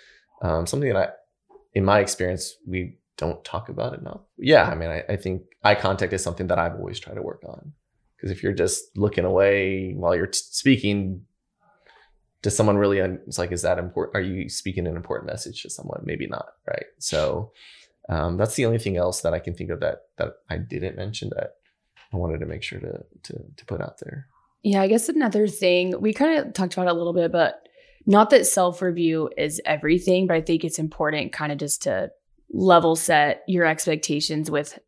um, something that I, in my experience, we don't talk about enough. Yeah, I mean, I, I think eye contact is something that I've always tried to work on. Because if you're just looking away while you're t- speaking, does someone really? It's like, is that important? Are you speaking an important message to someone? Maybe not, right? So um, that's the only thing else that I can think of that that I didn't mention that I wanted to make sure to to to put out there. Yeah, I guess another thing we kind of talked about a little bit, but not that self review is everything, but I think it's important kind of just to level set your expectations with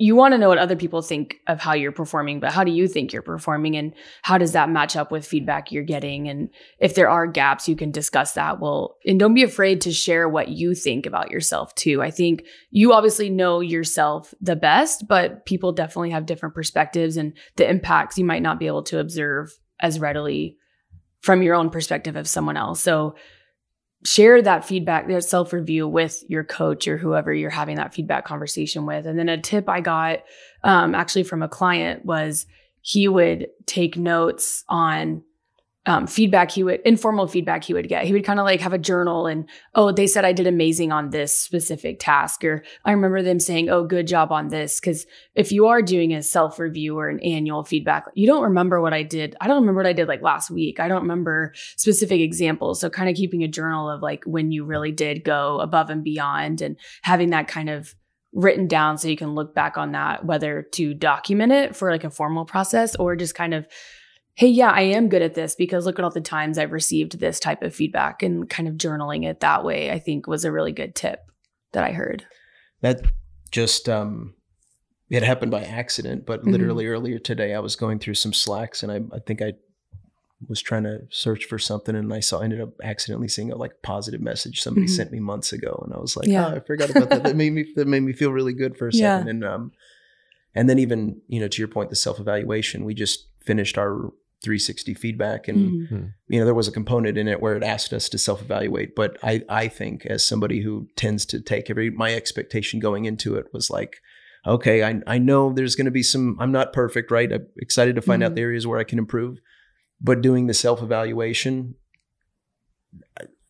you want to know what other people think of how you're performing, but how do you think you're performing and how does that match up with feedback you're getting? And if there are gaps, you can discuss that. Well, and don't be afraid to share what you think about yourself too. I think you obviously know yourself the best, but people definitely have different perspectives and the impacts you might not be able to observe as readily from your own perspective of someone else. So share that feedback, that self review with your coach or whoever you're having that feedback conversation with. And then a tip I got um, actually from a client was he would take notes on um, feedback he would informal feedback he would get. He would kind of like have a journal and oh they said i did amazing on this specific task or i remember them saying oh good job on this because if you are doing a self review or an annual feedback you don't remember what i did. I don't remember what i did like last week. I don't remember specific examples so kind of keeping a journal of like when you really did go above and beyond and having that kind of written down so you can look back on that whether to document it for like a formal process or just kind of hey, yeah, I am good at this because look at all the times I've received this type of feedback and kind of journaling it that way, I think was a really good tip that I heard. That just, um, it happened by accident, but mm-hmm. literally earlier today, I was going through some slacks and I, I think I was trying to search for something and I saw, ended up accidentally seeing a like positive message somebody mm-hmm. sent me months ago. And I was like, yeah. oh, I forgot about that. that made me, that made me feel really good for a second. Yeah. And, um, and then even, you know, to your point, the self evaluation, we just finished our 360 feedback and mm-hmm. Hmm. you know there was a component in it where it asked us to self-evaluate but i i think as somebody who tends to take every my expectation going into it was like okay i i know there's going to be some i'm not perfect right i'm excited to find mm-hmm. out the areas where i can improve but doing the self-evaluation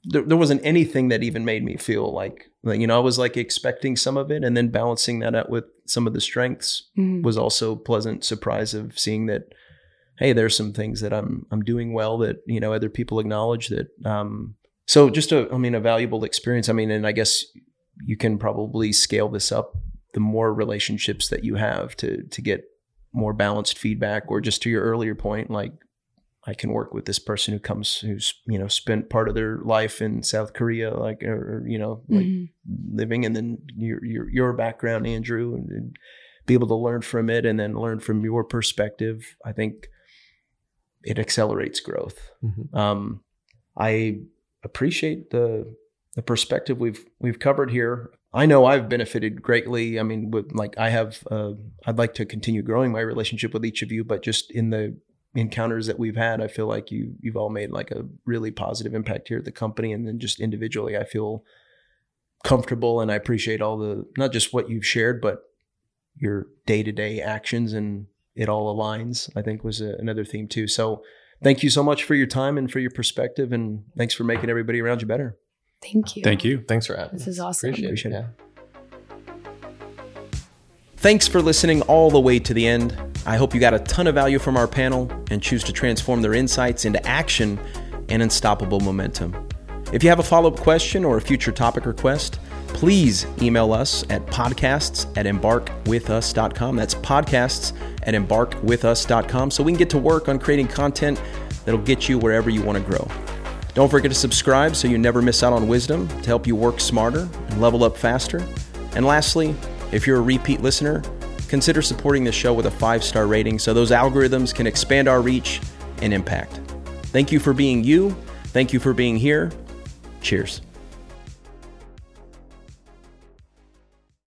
there, there wasn't anything that even made me feel like you know i was like expecting some of it and then balancing that out with some of the strengths mm-hmm. was also pleasant surprise of seeing that hey, there's some things that I'm I'm doing well that you know other people acknowledge that. Um, so just a, I mean, a valuable experience. I mean, and I guess you can probably scale this up the more relationships that you have to to get more balanced feedback, or just to your earlier point, like I can work with this person who comes who's you know spent part of their life in South Korea, like or, you know like mm-hmm. living, and then your your your background, Andrew, and, and, be able to learn from it, and then learn from your perspective. I think it accelerates growth. Mm-hmm. Um, I appreciate the the perspective we've we've covered here. I know I've benefited greatly. I mean, with like I have, uh, I'd like to continue growing my relationship with each of you, but just in the encounters that we've had, I feel like you you've all made like a really positive impact here at the company, and then just individually, I feel comfortable and I appreciate all the not just what you've shared, but your day to day actions and it all aligns. I think was a, another theme too. So thank you so much for your time and for your perspective, and thanks for making everybody around you better. Thank you. Thank you. Thanks for having This us. is awesome. Appreciate, Appreciate it. it. Yeah. Thanks for listening all the way to the end. I hope you got a ton of value from our panel and choose to transform their insights into action and unstoppable momentum. If you have a follow up question or a future topic request, please email us at podcasts at embarkwithus.com. That's podcasts at embarkwithus.com so we can get to work on creating content that'll get you wherever you want to grow. Don't forget to subscribe so you never miss out on wisdom to help you work smarter and level up faster. And lastly, if you're a repeat listener, consider supporting the show with a five star rating so those algorithms can expand our reach and impact. Thank you for being you. Thank you for being here. Cheers.